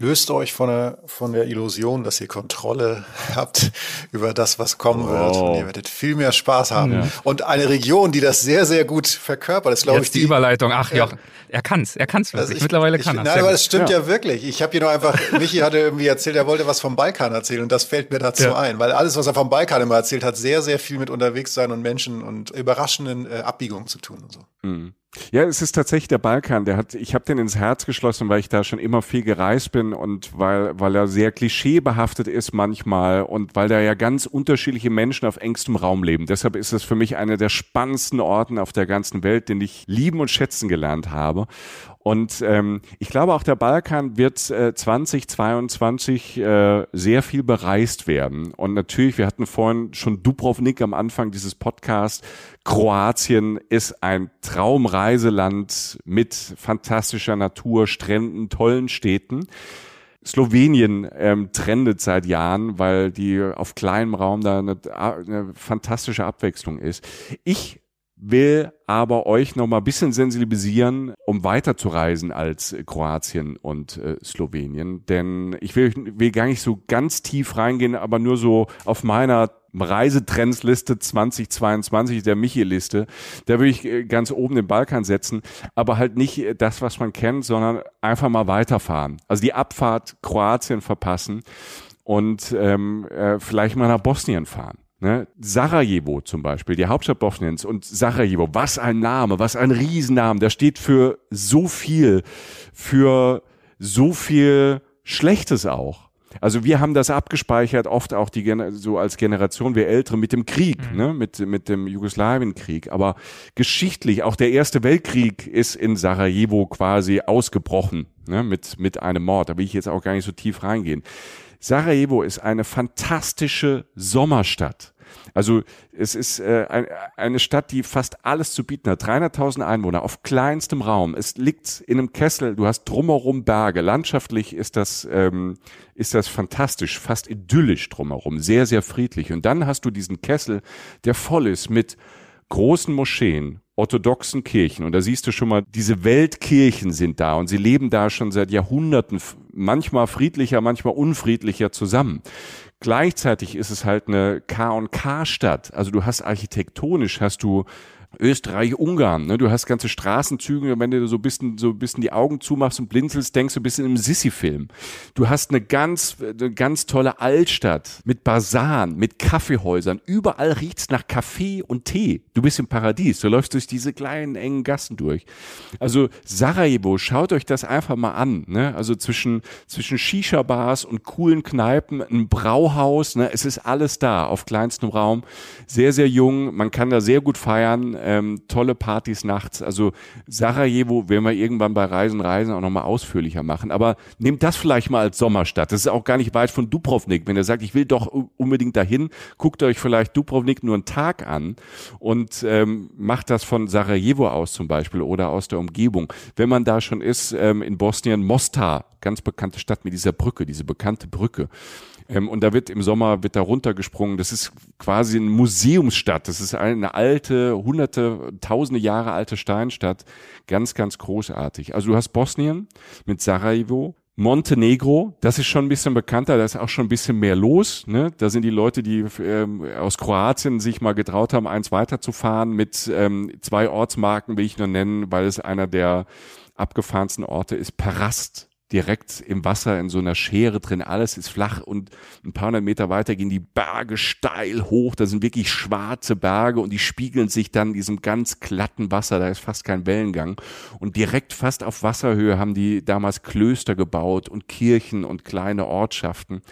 S1: Löst euch von der, von der Illusion, dass ihr Kontrolle habt über das, was kommen oh. wird. Und ihr werdet viel mehr Spaß haben. Ja. Und eine Region, die das sehr, sehr gut verkörpert, ist, glaube ich,
S4: die, die Überleitung. Ach ja, er kann's, er kann's wirklich. Also ich, Mittlerweile kann er.
S1: Nein, aber das stimmt ja, ja wirklich. Ich habe hier nur einfach, Michi hatte irgendwie erzählt, er wollte was vom Balkan erzählen und das fällt mir dazu ja. ein, weil alles, was er vom Balkan immer erzählt hat, sehr, sehr viel mit unterwegs sein und Menschen und überraschenden äh, Abbiegungen zu tun und so. Mhm.
S2: Ja, es ist tatsächlich der Balkan. Der hat, ich habe den ins Herz geschlossen, weil ich da schon immer viel gereist bin und weil, weil er sehr klischeebehaftet ist manchmal und weil da ja ganz unterschiedliche Menschen auf engstem Raum leben. Deshalb ist es für mich einer der spannendsten Orten auf der ganzen Welt, den ich lieben und schätzen gelernt habe. Und ähm, ich glaube, auch der Balkan wird äh, 2022 äh, sehr viel bereist werden. Und natürlich, wir hatten vorhin schon Dubrovnik am Anfang dieses Podcasts. Kroatien ist ein Traumreiseland mit fantastischer Natur, Stränden, tollen Städten. Slowenien ähm, trendet seit Jahren, weil die auf kleinem Raum da eine, eine fantastische Abwechslung ist. Ich will aber euch noch mal ein bisschen sensibilisieren, um weiterzureisen als Kroatien und äh, Slowenien. Denn ich will, will gar nicht so ganz tief reingehen, aber nur so auf meiner Reisetrendsliste 2022, der Michi-Liste, da würde ich äh, ganz oben den Balkan setzen, aber halt nicht das, was man kennt, sondern einfach mal weiterfahren. Also die Abfahrt Kroatien verpassen und ähm, äh, vielleicht mal nach Bosnien fahren. Ne? Sarajevo zum Beispiel, die Hauptstadt Bosniens und Sarajevo, was ein Name, was ein Riesennamen, der steht für so viel, für so viel Schlechtes auch. Also wir haben das abgespeichert, oft auch die so als Generation, wir Ältere, mit dem Krieg, mhm. ne, mit, mit dem Jugoslawienkrieg. Aber geschichtlich, auch der Erste Weltkrieg ist in Sarajevo quasi ausgebrochen, ne, mit, mit einem Mord. Da will ich jetzt auch gar nicht so tief reingehen. Sarajevo ist eine fantastische Sommerstadt. Also es ist äh, ein, eine Stadt, die fast alles zu bieten hat. 300.000 Einwohner auf kleinstem Raum. Es liegt in einem Kessel. Du hast drumherum Berge. Landschaftlich ist das ähm, ist das fantastisch, fast idyllisch drumherum, sehr sehr friedlich. Und dann hast du diesen Kessel, der voll ist mit großen Moscheen, orthodoxen Kirchen. Und da siehst du schon mal, diese Weltkirchen sind da und sie leben da schon seit Jahrhunderten, manchmal friedlicher, manchmal unfriedlicher zusammen. Gleichzeitig ist es halt eine K&K-Stadt. Also du hast architektonisch, hast du Österreich, Ungarn. Ne? Du hast ganze Straßenzüge, wenn du so ein bisschen, so ein bisschen die Augen zumachst und blinzelst, denkst du ein bisschen im Sissi-Film. Du hast eine ganz, eine ganz tolle Altstadt mit Basaren, mit Kaffeehäusern. Überall riecht's nach Kaffee und Tee. Du bist im Paradies. Du läufst durch diese kleinen, engen Gassen durch. Also Sarajevo, schaut euch das einfach mal an. Ne? Also zwischen, zwischen Shisha-Bars und coolen Kneipen, ein Brauhaus. Ne? Es ist alles da auf kleinstem Raum. Sehr, sehr jung. Man kann da sehr gut feiern ähm, tolle Partys nachts. Also Sarajevo werden wir irgendwann bei Reisen, Reisen auch nochmal ausführlicher machen. Aber nehmt das vielleicht mal als Sommerstadt. Das ist auch gar nicht weit von Dubrovnik. Wenn ihr sagt, ich will doch unbedingt dahin, guckt euch vielleicht Dubrovnik nur einen Tag an und ähm, macht das von Sarajevo aus zum Beispiel oder aus der Umgebung. Wenn man da schon ist, ähm, in Bosnien, Mostar, ganz bekannte Stadt mit dieser Brücke, diese bekannte Brücke. Ähm, und da wird im Sommer wird da runtergesprungen. Das ist quasi eine Museumsstadt. Das ist eine alte, hunderte, tausende Jahre alte Steinstadt. Ganz, ganz großartig. Also du hast Bosnien mit Sarajevo, Montenegro, das ist schon ein bisschen bekannter, da ist auch schon ein bisschen mehr los. Ne? Da sind die Leute, die ähm, aus Kroatien sich mal getraut haben, eins weiterzufahren mit ähm, zwei Ortsmarken, will ich nur nennen, weil es einer der abgefahrensten Orte ist. Parast direkt im Wasser in so einer Schere drin. Alles ist flach und ein paar hundert Meter weiter gehen die Berge steil hoch. Da sind wirklich schwarze Berge und die spiegeln sich dann in diesem ganz glatten Wasser. Da ist fast kein Wellengang. Und direkt fast auf Wasserhöhe haben die damals Klöster gebaut und Kirchen und kleine Ortschaften.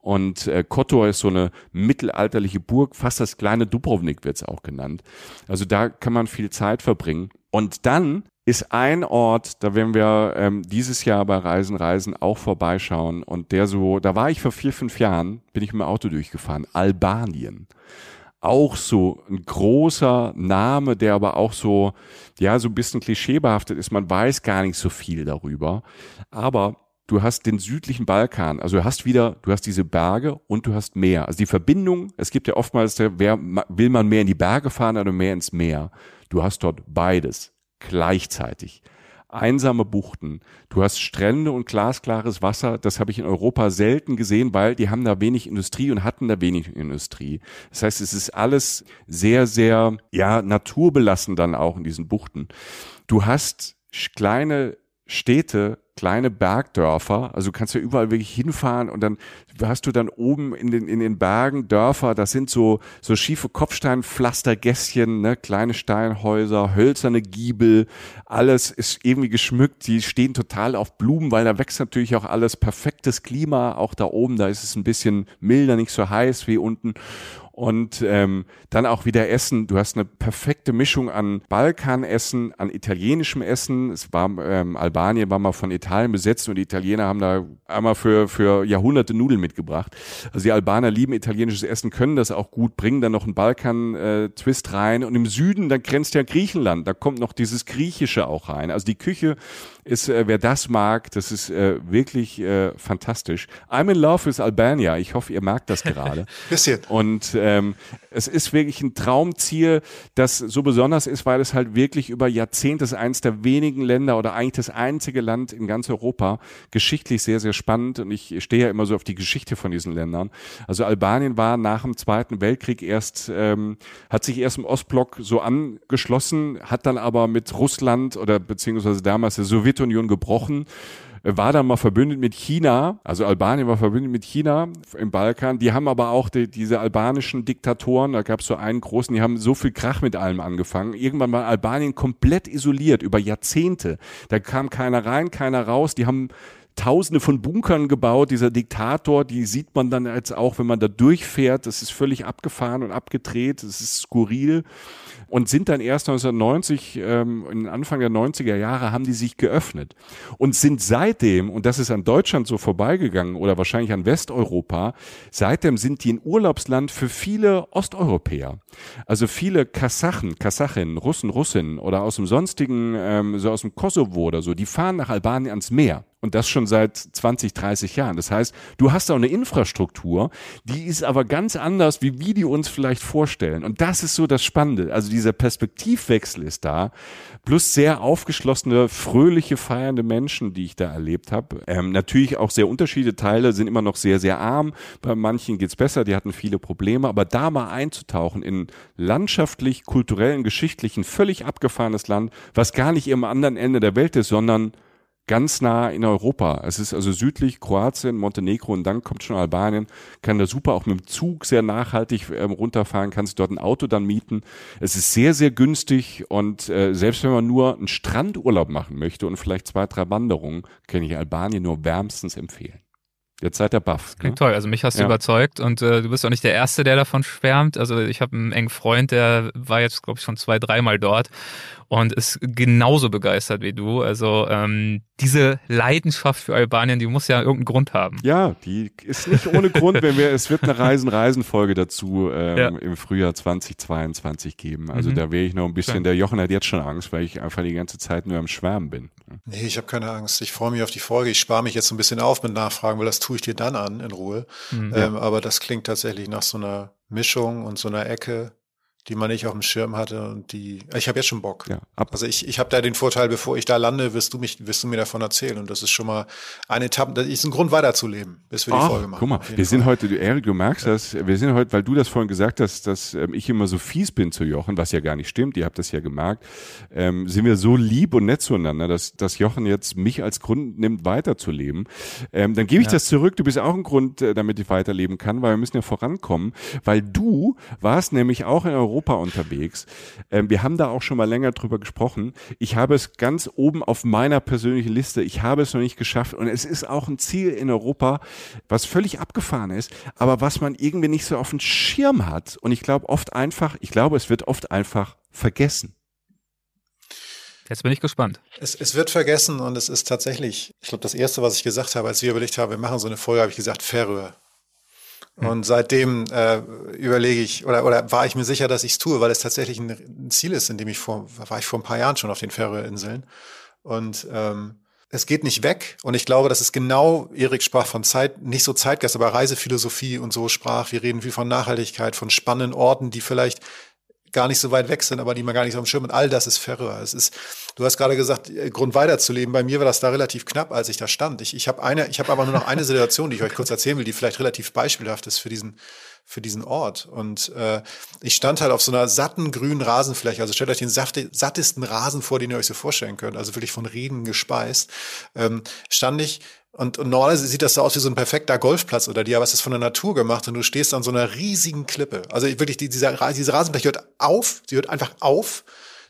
S2: Und äh, Kotor ist so eine mittelalterliche Burg, fast das kleine Dubrovnik wird's auch genannt. Also da kann man viel Zeit verbringen. Und dann ist ein Ort, da werden wir ähm, dieses Jahr bei Reisen, Reisen auch vorbeischauen. Und der so, da war ich vor vier, fünf Jahren, bin ich mit dem Auto durchgefahren. Albanien. Auch so ein großer Name, der aber auch so, ja, so ein bisschen klischeebehaftet ist. Man weiß gar nicht so viel darüber. Aber du hast den südlichen Balkan, also du hast wieder, du hast diese Berge und du hast Meer. Also die Verbindung, es gibt ja oftmals, wer, will man mehr in die Berge fahren oder mehr ins Meer? Du hast dort beides gleichzeitig. Einsame Buchten. Du hast Strände und glasklares Wasser. Das habe ich in Europa selten gesehen, weil die haben da wenig Industrie und hatten da wenig Industrie. Das heißt, es ist alles sehr, sehr, ja, naturbelassen dann auch in diesen Buchten. Du hast kleine Städte, kleine Bergdörfer. Also du kannst ja überall wirklich hinfahren und dann hast du dann oben in den, in den Bergen Dörfer, das sind so, so schiefe Kopfsteinpflastergässchen, ne, kleine Steinhäuser, hölzerne Giebel, alles ist irgendwie geschmückt, die stehen total auf Blumen, weil da wächst natürlich auch alles perfektes Klima, auch da oben, da ist es ein bisschen milder, nicht so heiß wie unten und ähm, dann auch wieder Essen. Du hast eine perfekte Mischung an Balkanessen, an italienischem Essen. Es war ähm, Albanien war mal von Italien besetzt und die Italiener haben da einmal für für Jahrhunderte Nudeln mitgebracht. Also die Albaner lieben italienisches Essen, können das auch gut, bringen dann noch einen Balkan-Twist äh, rein und im Süden, da grenzt ja Griechenland, da kommt noch dieses Griechische auch rein. Also die Küche ist, äh, wer das mag, das ist äh, wirklich äh, fantastisch. I'm in love with Albania. Ich hoffe, ihr merkt das gerade.
S1: Bisschen.
S2: Und ähm, es ist wirklich ein Traumziel, das so besonders ist, weil es halt wirklich über Jahrzehnte ist eines der wenigen Länder oder eigentlich das einzige Land in ganz Europa. Geschichtlich sehr, sehr spannend und ich stehe ja immer so auf die Geschichte von diesen Ländern. Also Albanien war nach dem Zweiten Weltkrieg erst, ähm, hat sich erst im Ostblock so angeschlossen, hat dann aber mit Russland oder beziehungsweise damals der Sowjetunion gebrochen war dann mal verbündet mit China, also Albanien war verbündet mit China im Balkan. Die haben aber auch die, diese albanischen Diktatoren, da gab es so einen großen, die haben so viel Krach mit allem angefangen. Irgendwann war Albanien komplett isoliert über Jahrzehnte. Da kam keiner rein, keiner raus. Die haben Tausende von Bunkern gebaut. Dieser Diktator, die sieht man dann jetzt auch, wenn man da durchfährt. Das ist völlig abgefahren und abgedreht. Das ist skurril und sind dann erst 1990, ähm, in Anfang der 90er Jahre, haben die sich geöffnet und sind seitdem, und das ist an Deutschland so vorbeigegangen oder wahrscheinlich an Westeuropa, seitdem sind die ein Urlaubsland für viele Osteuropäer. Also viele Kasachen, Kasachinnen, Russen, Russinnen oder aus dem sonstigen, ähm, so aus dem Kosovo oder so, die fahren nach Albanien ans Meer. Und das schon seit 20, 30 Jahren. Das heißt, du hast auch eine Infrastruktur, die ist aber ganz anders, wie wir die uns vielleicht vorstellen. Und das ist so das Spannende. Also dieser Perspektivwechsel ist da. Plus sehr aufgeschlossene, fröhliche, feiernde Menschen, die ich da erlebt habe. Ähm, natürlich auch sehr unterschiedliche Teile sind immer noch sehr, sehr arm. Bei manchen geht's besser, die hatten viele Probleme. Aber da mal einzutauchen in landschaftlich, kulturellen, geschichtlichen, völlig abgefahrenes Land, was gar nicht im anderen Ende der Welt ist, sondern ganz nah in Europa. Es ist also südlich Kroatien, Montenegro und dann kommt schon Albanien. Kann da super auch mit dem Zug sehr nachhaltig ähm, runterfahren, sich dort ein Auto dann mieten. Es ist sehr, sehr günstig und äh, selbst wenn man nur einen Strandurlaub machen möchte und vielleicht zwei, drei Wanderungen, kann ich Albanien nur wärmstens empfehlen. Jetzt seid ihr baff.
S4: Klingt ne? toll. Also mich hast du ja. überzeugt und äh, du bist auch nicht der Erste, der davon schwärmt. Also ich habe einen engen Freund, der war jetzt, glaube ich, schon zwei, dreimal dort und ist genauso begeistert wie du. Also ähm, diese Leidenschaft für Albanien, die muss ja irgendeinen Grund haben.
S2: Ja, die ist nicht ohne Grund, wenn wir, es wird eine Reisen-Reisen-Folge dazu ähm, ja. im Frühjahr 2022 geben. Also mhm. da wäre ich noch ein bisschen, Klar. der Jochen hat jetzt schon Angst, weil ich einfach die ganze Zeit nur am Schwärmen bin.
S1: Nee, ich habe keine Angst. Ich freue mich auf die Folge. Ich spare mich jetzt ein bisschen auf mit Nachfragen, weil das tue ich dir dann an in Ruhe. Mhm. Ähm, aber das klingt tatsächlich nach so einer Mischung und so einer Ecke, die man nicht auf dem Schirm hatte und die ich habe jetzt schon Bock. Ja, ab. Also ich, ich habe da den Vorteil, bevor ich da lande, wirst du mich wirst du mir davon erzählen und das ist schon mal eine Etappe, das ist ein Grund weiterzuleben, bis wir die Folge machen.
S2: Guck mal, wir Fall. sind heute du Erik, du merkst ja. das, wir sind heute, weil du das vorhin gesagt hast, dass ähm, ich immer so fies bin zu Jochen, was ja gar nicht stimmt, ihr habt das ja gemerkt, ähm, sind wir so lieb und nett zueinander, dass dass Jochen jetzt mich als Grund nimmt weiterzuleben. Ähm, dann gebe ich ja. das zurück, du bist auch ein Grund, äh, damit ich weiterleben kann, weil wir müssen ja vorankommen, weil du warst nämlich auch in Europa Europa unterwegs. Ähm, wir haben da auch schon mal länger drüber gesprochen. Ich habe es ganz oben auf meiner persönlichen Liste. Ich habe es noch nicht geschafft und es ist auch ein Ziel in Europa, was völlig abgefahren ist, aber was man irgendwie nicht so auf dem Schirm hat. Und ich glaube oft einfach, ich glaube, es wird oft einfach vergessen.
S4: Jetzt bin ich gespannt.
S1: Es, es, wird vergessen und es ist tatsächlich, ich glaube, das erste, was ich gesagt habe, als wir überlegt haben, wir machen so eine Folge, habe ich gesagt, Färöer. Hm. Und seitdem äh, überlege ich oder, oder war ich mir sicher, dass ich es tue, weil es tatsächlich ein, Ziel ist, in dem ich vor, war ich vor ein paar Jahren schon auf den Färöerinseln. Und ähm, es geht nicht weg. Und ich glaube, das ist genau, Erik sprach von Zeit, nicht so Zeitgeist, aber Reisephilosophie und so sprach. Wir reden viel von Nachhaltigkeit, von spannenden Orten, die vielleicht gar nicht so weit weg sind, aber die man gar nicht so am Schirm und all das ist Färöer. Es ist, du hast gerade gesagt, äh, Grund weiterzuleben. Bei mir war das da relativ knapp, als ich da stand. Ich, ich habe eine, ich habe aber nur noch eine Situation, die ich euch kurz erzählen will, die vielleicht relativ beispielhaft ist für diesen für diesen Ort. Und äh, ich stand halt auf so einer satten grünen Rasenfläche. Also stellt euch den sattesten Rasen vor, den ihr euch so vorstellen könnt. Also wirklich von Regen gespeist. Ähm, stand ich und, und normalerweise sieht das so aus wie so ein perfekter Golfplatz oder die, aber es ist von der Natur gemacht und du stehst an so einer riesigen Klippe. Also wirklich, dieser, diese Rasenfläche hört auf, sie hört einfach auf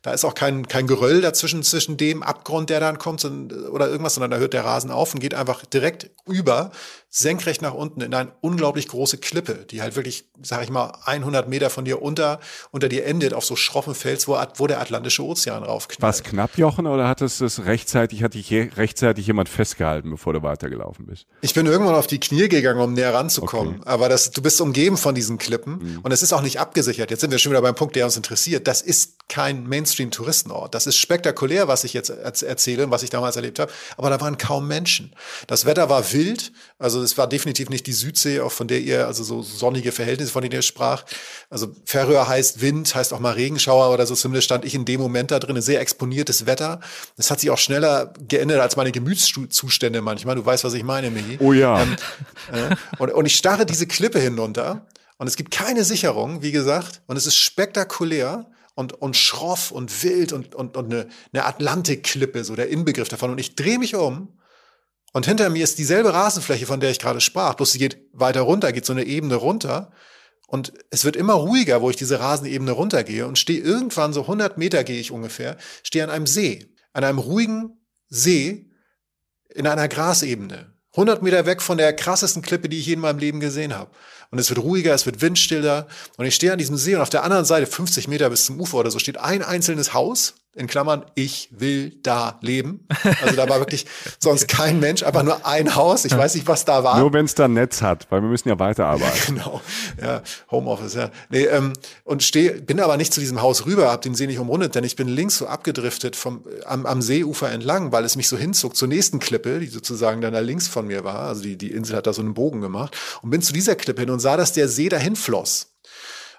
S1: da ist auch kein, kein Geröll dazwischen, zwischen dem Abgrund, der dann kommt oder irgendwas, sondern da hört der Rasen auf und geht einfach direkt über, senkrecht nach unten in eine unglaublich große Klippe, die halt wirklich, sag ich mal, 100 Meter von dir unter, unter dir endet auf so schroffen Fels, wo, wo der Atlantische Ozean raufknallt.
S2: War es knapp, Jochen, oder hat es rechtzeitig, hat dich rechtzeitig jemand festgehalten, bevor du weitergelaufen bist?
S1: Ich bin irgendwann auf die Knie gegangen, um näher ranzukommen. Okay. Aber das, du bist umgeben von diesen Klippen mhm. und es ist auch nicht abgesichert. Jetzt sind wir schon wieder beim Punkt, der uns interessiert. Das ist kein Mainstream Mainstream-Touristenort. Das ist spektakulär, was ich jetzt erzähle und was ich damals erlebt habe. Aber da waren kaum Menschen. Das Wetter war wild. Also es war definitiv nicht die Südsee, auch von der ihr, also so sonnige Verhältnisse, von denen ihr sprach. Also Färöer heißt Wind, heißt auch mal Regenschauer oder so. Zumindest stand ich in dem Moment da drin. Ein sehr exponiertes Wetter. Es hat sich auch schneller geändert als meine Gemütszustände manchmal. Du weißt, was ich meine, Michi.
S2: Oh ja. Ähm,
S1: äh, und, und ich starre diese Klippe hinunter. Und es gibt keine Sicherung, wie gesagt, und es ist spektakulär und, und schroff und wild und, und, und eine, eine Atlantikklippe, so der Inbegriff davon. Und ich drehe mich um und hinter mir ist dieselbe Rasenfläche, von der ich gerade sprach, bloß sie geht weiter runter, geht so eine Ebene runter. Und es wird immer ruhiger, wo ich diese Rasenebene runtergehe. Und stehe irgendwann, so 100 Meter gehe ich ungefähr, stehe an einem See, an einem ruhigen See in einer Grasebene. 100 Meter weg von der krassesten Klippe, die ich je in meinem Leben gesehen habe. Und es wird ruhiger, es wird windstiller. Und ich stehe an diesem See und auf der anderen Seite, 50 Meter bis zum Ufer oder so, steht ein einzelnes Haus in Klammern, ich will da leben. Also da war wirklich sonst kein Mensch, einfach nur ein Haus. Ich weiß nicht, was da war.
S2: Nur wenn es da Netz hat, weil wir müssen ja weiterarbeiten.
S1: genau, ja, Homeoffice, ja. Nee, ähm, und steh, bin aber nicht zu diesem Haus rüber, hab den See nicht umrundet, denn ich bin links so abgedriftet vom, am, am Seeufer entlang, weil es mich so hinzog zur nächsten Klippe, die sozusagen dann da links von mir war. Also die, die Insel hat da so einen Bogen gemacht und bin zu dieser Klippe hin und sah, dass der See dahin floss.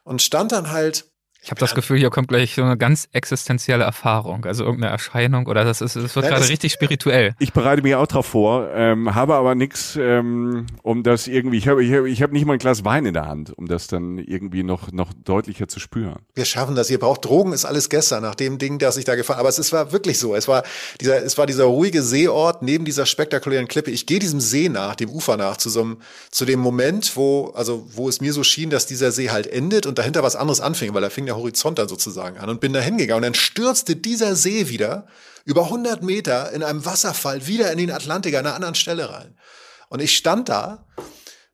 S1: Und stand dann halt
S4: ich habe das Gefühl, hier kommt gleich so eine ganz existenzielle Erfahrung, also irgendeine Erscheinung oder das ist, das wird ja, gerade richtig spirituell.
S2: Ich bereite mich auch drauf vor, ähm, habe aber nichts, ähm, um das irgendwie. Ich habe ich hab, ich hab nicht mal ein Glas Wein in der Hand, um das dann irgendwie noch noch deutlicher zu spüren.
S1: Wir schaffen das. Ihr braucht Drogen, ist alles gestern nach dem Ding, das ich da gefahren. Aber es, es war wirklich so. Es war dieser, es war dieser ruhige Seeort neben dieser spektakulären Klippe. Ich gehe diesem See nach, dem Ufer nach, zu so einem, zu dem Moment, wo also wo es mir so schien, dass dieser See halt endet und dahinter was anderes anfing, weil da fing der Horizont dann sozusagen an und bin da hingegangen. Und dann stürzte dieser See wieder über 100 Meter in einem Wasserfall wieder in den Atlantik an einer anderen Stelle rein. Und ich stand da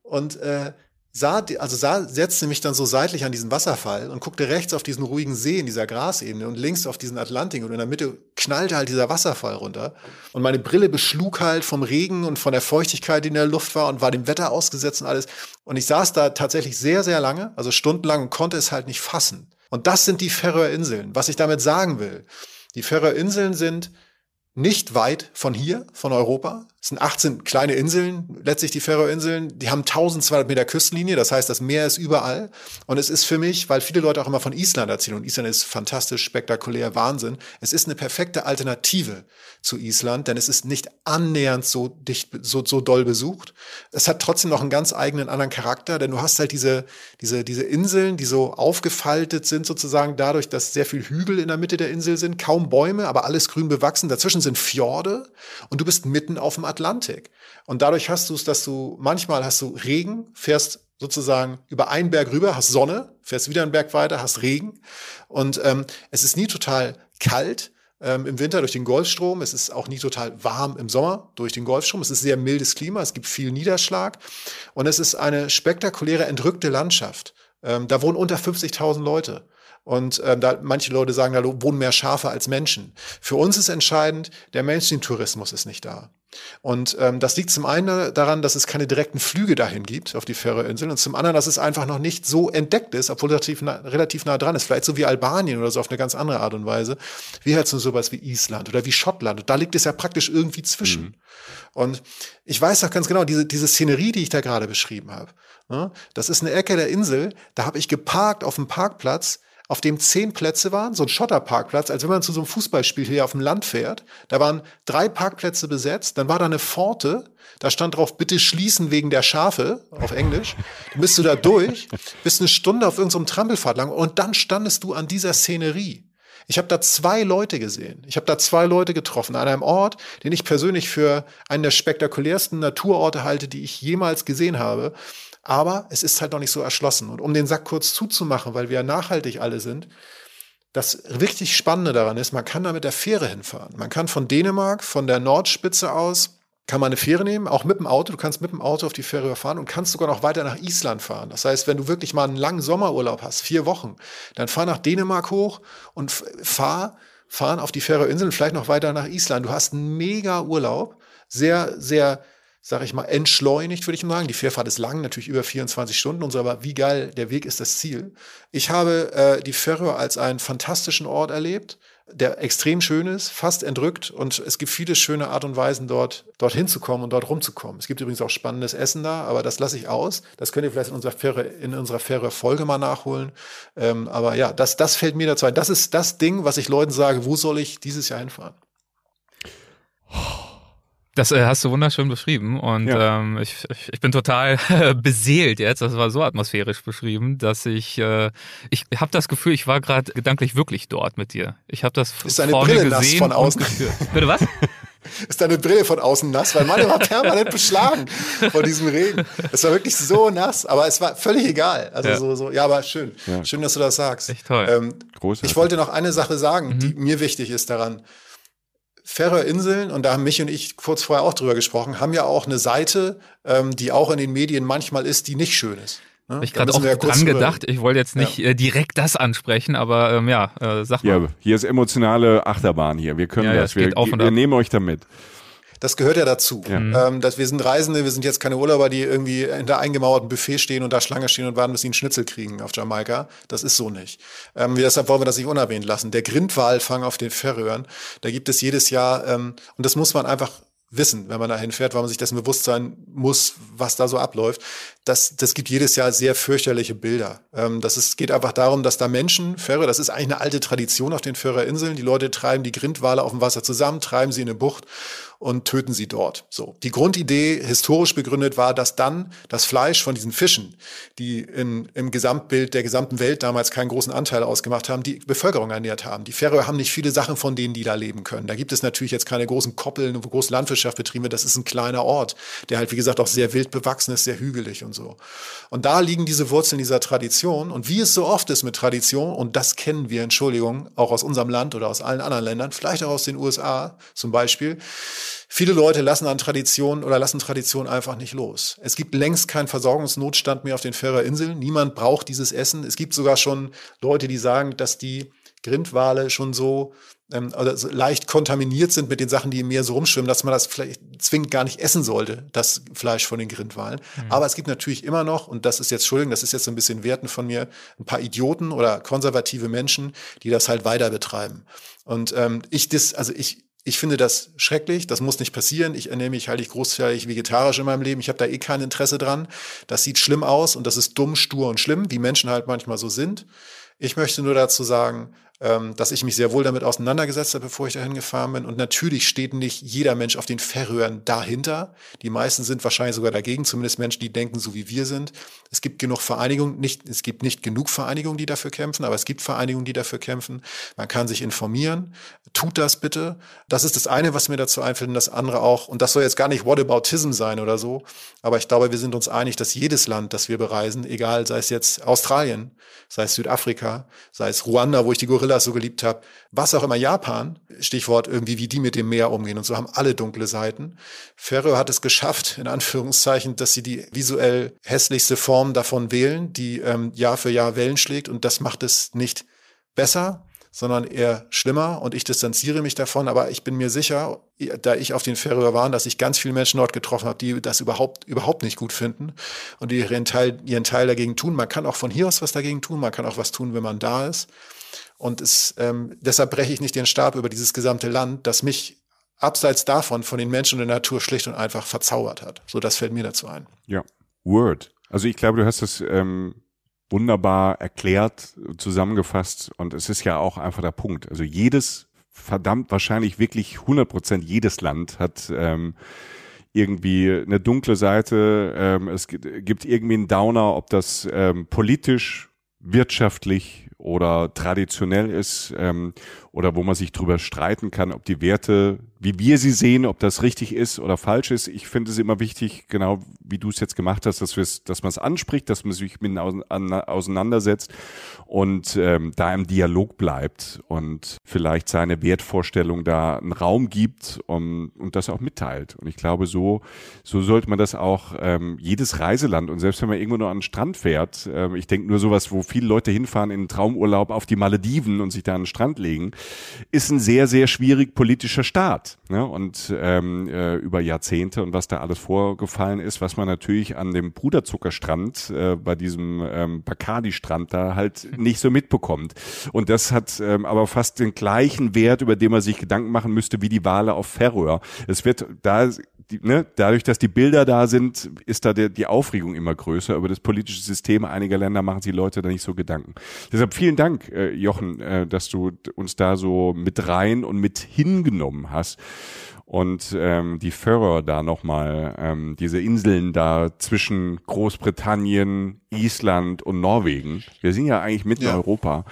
S1: und äh, sah, also sah, setzte mich dann so seitlich an diesen Wasserfall und guckte rechts auf diesen ruhigen See in dieser Grasebene und links auf diesen Atlantik und in der Mitte knallte halt dieser Wasserfall runter und meine Brille beschlug halt vom Regen und von der Feuchtigkeit, die in der Luft war und war dem Wetter ausgesetzt und alles. Und ich saß da tatsächlich sehr, sehr lange, also stundenlang und konnte es halt nicht fassen. Und das sind die Färöerinseln. Was ich damit sagen will, die Färöerinseln sind nicht weit von hier, von Europa. Es sind 18 kleine Inseln, letztlich die Färöerinseln. Die haben 1200 Meter Küstenlinie, das heißt, das Meer ist überall. Und es ist für mich, weil viele Leute auch immer von Island erzählen, und Island ist fantastisch, spektakulär, Wahnsinn. Es ist eine perfekte Alternative zu Island, denn es ist nicht annähernd so dicht, so, so doll besucht. Es hat trotzdem noch einen ganz eigenen anderen Charakter, denn du hast halt diese, diese, diese Inseln, die so aufgefaltet sind sozusagen dadurch, dass sehr viel Hügel in der Mitte der Insel sind, kaum Bäume, aber alles grün bewachsen. Dazwischen sind Fjorde und du bist mitten auf dem Atlantik. Und dadurch hast du es, dass du manchmal hast du Regen, fährst sozusagen über einen Berg rüber, hast Sonne, fährst wieder einen Berg weiter, hast Regen. Und ähm, es ist nie total kalt ähm, im Winter durch den Golfstrom. Es ist auch nie total warm im Sommer durch den Golfstrom. Es ist sehr mildes Klima, es gibt viel Niederschlag und es ist eine spektakuläre, entrückte Landschaft. Ähm, da wohnen unter 50.000 Leute. Und ähm, da, manche Leute sagen, da wohnen mehr Schafe als Menschen. Für uns ist entscheidend, der Mainstream-Tourismus ist nicht da. Und ähm, das liegt zum einen daran, dass es keine direkten Flüge dahin gibt, auf die Färöerinseln, und zum anderen, dass es einfach noch nicht so entdeckt ist, obwohl relativ nah, relativ nah dran ist. Vielleicht so wie Albanien oder so auf eine ganz andere Art und Weise, wie halt so sowas wie Island oder wie Schottland. Und da liegt es ja praktisch irgendwie zwischen. Mhm. Und ich weiß auch ganz genau, diese, diese Szenerie, die ich da gerade beschrieben habe, ne, das ist eine Ecke der Insel, da habe ich geparkt auf dem Parkplatz, auf dem zehn Plätze waren, so ein Schotterparkplatz, als wenn man zu so einem Fußballspiel hier auf dem Land fährt. Da waren drei Parkplätze besetzt, dann war da eine Pforte, da stand drauf, bitte schließen wegen der Schafe, auf Englisch. Dann bist du da durch, bist eine Stunde auf irgendeinem Trampelfahrt lang und dann standest du an dieser Szenerie. Ich habe da zwei Leute gesehen. Ich habe da zwei Leute getroffen an einem Ort, den ich persönlich für einen der spektakulärsten Naturorte halte, die ich jemals gesehen habe. Aber es ist halt noch nicht so erschlossen. Und um den Sack kurz zuzumachen, weil wir ja nachhaltig alle sind, das richtig Spannende daran ist, man kann da mit der Fähre hinfahren. Man kann von Dänemark, von der Nordspitze aus, kann man eine Fähre nehmen, auch mit dem Auto. Du kannst mit dem Auto auf die Fähre fahren und kannst sogar noch weiter nach Island fahren. Das heißt, wenn du wirklich mal einen langen Sommerurlaub hast, vier Wochen, dann fahr nach Dänemark hoch und fahr, fahren auf die Färöerinseln, vielleicht noch weiter nach Island. Du hast einen mega Urlaub, sehr, sehr sag ich mal, entschleunigt, würde ich mal sagen. Die Fährfahrt ist lang, natürlich über 24 Stunden und so, aber wie geil, der Weg ist das Ziel. Ich habe äh, die Färöer als einen fantastischen Ort erlebt, der extrem schön ist, fast entrückt und es gibt viele schöne Art und Weisen dort, dort hinzukommen und dort rumzukommen. Es gibt übrigens auch spannendes Essen da, aber das lasse ich aus. Das könnt ihr vielleicht in unserer Fähre, in unserer Fähre Folge mal nachholen. Ähm, aber ja, das, das fällt mir dazu ein. Das ist das Ding, was ich Leuten sage, wo soll ich dieses Jahr hinfahren?
S4: Das äh, hast du wunderschön beschrieben und ja. ähm, ich, ich, ich bin total beseelt jetzt. Das war so atmosphärisch beschrieben, dass ich äh, ich habe das Gefühl, ich war gerade gedanklich wirklich dort mit dir. Ich habe das
S1: ist deine vorne Brille gesehen von außen.
S4: Bitte was?
S1: ist deine Brille von außen nass, weil meine war permanent beschlagen von diesem Regen. Es war wirklich so nass, aber es war völlig egal. Also ja. so, so, ja, aber schön. Ja. Schön, dass du das sagst.
S4: Echt toll. Ähm,
S1: ich wollte noch eine Sache sagen, mhm. die mir wichtig ist daran. Färöerinseln, und da haben mich und ich kurz vorher auch drüber gesprochen, haben ja auch eine Seite, ähm, die auch in den Medien manchmal ist, die nicht schön ist.
S4: Ne? Habe ich gerade auch ja dran gedacht. Ich wollte jetzt nicht ja. äh, direkt das ansprechen, aber ähm, ja, äh, sag mal. Ja,
S2: hier ist emotionale Achterbahn hier. Wir können ja, das. Wir, wir nehmen euch damit.
S1: Das gehört ja dazu. Ja. Ähm, dass wir sind Reisende, wir sind jetzt keine Urlauber, die irgendwie in der eingemauerten Buffet stehen und da Schlange stehen und warten, bis sie einen Schnitzel kriegen auf Jamaika. Das ist so nicht. Ähm, deshalb wollen wir das nicht unerwähnt lassen. Der Grindwalfang auf den Färöern, da gibt es jedes Jahr, ähm, und das muss man einfach wissen, wenn man dahin fährt, weil man sich dessen bewusst sein muss, was da so abläuft. Das, das gibt jedes Jahr sehr fürchterliche Bilder. Ähm, das ist, geht einfach darum, dass da Menschen, Fähre, das ist eigentlich eine alte Tradition auf den Färöerinseln, die Leute treiben die Grindwale auf dem Wasser zusammen, treiben sie in eine Bucht und töten sie dort. So. Die Grundidee, historisch begründet, war, dass dann das Fleisch von diesen Fischen, die in, im Gesamtbild der gesamten Welt damals keinen großen Anteil ausgemacht haben, die Bevölkerung ernährt haben. Die Färöer haben nicht viele Sachen von denen, die da leben können. Da gibt es natürlich jetzt keine großen Koppeln, wo große Landwirtschaft betrieben wird. Das ist ein kleiner Ort, der halt, wie gesagt, auch sehr wild bewachsen ist, sehr hügelig und so. Und da liegen diese Wurzeln dieser Tradition. Und wie es so oft ist mit Tradition, und das kennen wir, Entschuldigung, auch aus unserem Land oder aus allen anderen Ländern, vielleicht auch aus den USA zum Beispiel, Viele Leute lassen an Traditionen oder lassen Traditionen einfach nicht los. Es gibt längst keinen Versorgungsnotstand mehr auf den Färöerinseln. Niemand braucht dieses Essen. Es gibt sogar schon Leute, die sagen, dass die Grindwale schon so ähm, also leicht kontaminiert sind mit den Sachen, die im Meer so rumschwimmen, dass man das vielleicht zwingend gar nicht essen sollte, das Fleisch von den Grindwalen. Mhm. Aber es gibt natürlich immer noch, und das ist jetzt, Entschuldigung, das ist jetzt so ein bisschen Werten von mir, ein paar Idioten oder konservative Menschen, die das halt weiter betreiben. Und ähm, ich das, also ich, ich finde das schrecklich, das muss nicht passieren. Ich ernähre mich halt großteilig vegetarisch in meinem Leben. Ich habe da eh kein Interesse dran. Das sieht schlimm aus und das ist dumm, stur und schlimm, wie Menschen halt manchmal so sind. Ich möchte nur dazu sagen, dass ich mich sehr wohl damit auseinandergesetzt habe, bevor ich dahin gefahren bin. Und natürlich steht nicht jeder Mensch auf den Färöern dahinter. Die meisten sind wahrscheinlich sogar dagegen, zumindest Menschen, die denken, so wie wir sind. Es gibt genug Vereinigungen, nicht, es gibt nicht genug Vereinigungen, die dafür kämpfen, aber es gibt Vereinigungen, die dafür kämpfen. Man kann sich informieren. Tut das bitte. Das ist das eine, was mir dazu einfällt, und das andere auch. Und das soll jetzt gar nicht Whataboutism sein oder so. Aber ich glaube, wir sind uns einig, dass jedes Land, das wir bereisen, egal, sei es jetzt Australien, sei es Südafrika, sei es Ruanda, wo ich die Gorilla Gorillas so geliebt habe, was auch immer Japan, Stichwort irgendwie, wie die mit dem Meer umgehen und so haben alle dunkle Seiten. Ferro hat es geschafft, in Anführungszeichen, dass sie die visuell hässlichste Form davon wählen, die ähm, Jahr für Jahr Wellen schlägt und das macht es nicht besser, sondern eher schlimmer und ich distanziere mich davon, aber ich bin mir sicher, da ich auf den Färöer war, dass ich ganz viele Menschen dort getroffen habe, die das überhaupt, überhaupt nicht gut finden und die ihren Teil, ihren Teil dagegen tun. Man kann auch von hier aus was dagegen tun, man kann auch was tun, wenn man da ist. Und es, ähm, deshalb breche ich nicht den Stab über dieses gesamte Land, das mich abseits davon von den Menschen und der Natur schlicht und einfach verzaubert hat. So, das fällt mir dazu ein.
S2: Ja, Word. Also ich glaube, du hast das ähm, wunderbar erklärt, zusammengefasst und es ist ja auch einfach der Punkt. Also jedes, verdammt wahrscheinlich wirklich 100 Prozent jedes Land hat ähm, irgendwie eine dunkle Seite, ähm, es gibt irgendwie einen Downer, ob das ähm, politisch, wirtschaftlich oder traditionell ist ähm, oder wo man sich drüber streiten kann, ob die Werte wie wir sie sehen, ob das richtig ist oder falsch ist. Ich finde es immer wichtig, genau wie du es jetzt gemacht hast, dass, dass man es anspricht, dass man sich mit auseinandersetzt und ähm, da im Dialog bleibt und vielleicht seine Wertvorstellung da einen Raum gibt um, und das auch mitteilt. Und ich glaube, so, so sollte man das auch ähm, jedes Reiseland und selbst wenn man irgendwo nur an den Strand fährt, ähm, ich denke nur sowas, wo viele Leute hinfahren in Traumurlaub auf die Malediven und sich da an den Strand legen, ist ein sehr, sehr schwierig politischer Staat ne? und ähm, äh, über Jahrzehnte und was da alles vorgefallen ist, was man natürlich an dem Bruderzuckerstrand äh, bei diesem ähm, Bacardi-Strand da halt nicht so mitbekommt. Und das hat ähm, aber fast den gleichen Wert, über den man sich Gedanken machen müsste, wie die Wale auf Färöer. Es wird da die, ne, dadurch, dass die Bilder da sind, ist da der, die Aufregung immer größer. Über das politische System einiger Länder machen sich Leute da nicht so Gedanken. Deshalb vielen Dank, äh, Jochen, äh, dass du uns da so mit rein und mit hingenommen hast und ähm, die Färöer da nochmal, ähm, diese Inseln da zwischen Großbritannien, Island und Norwegen. Wir sind ja eigentlich mitten in Europa.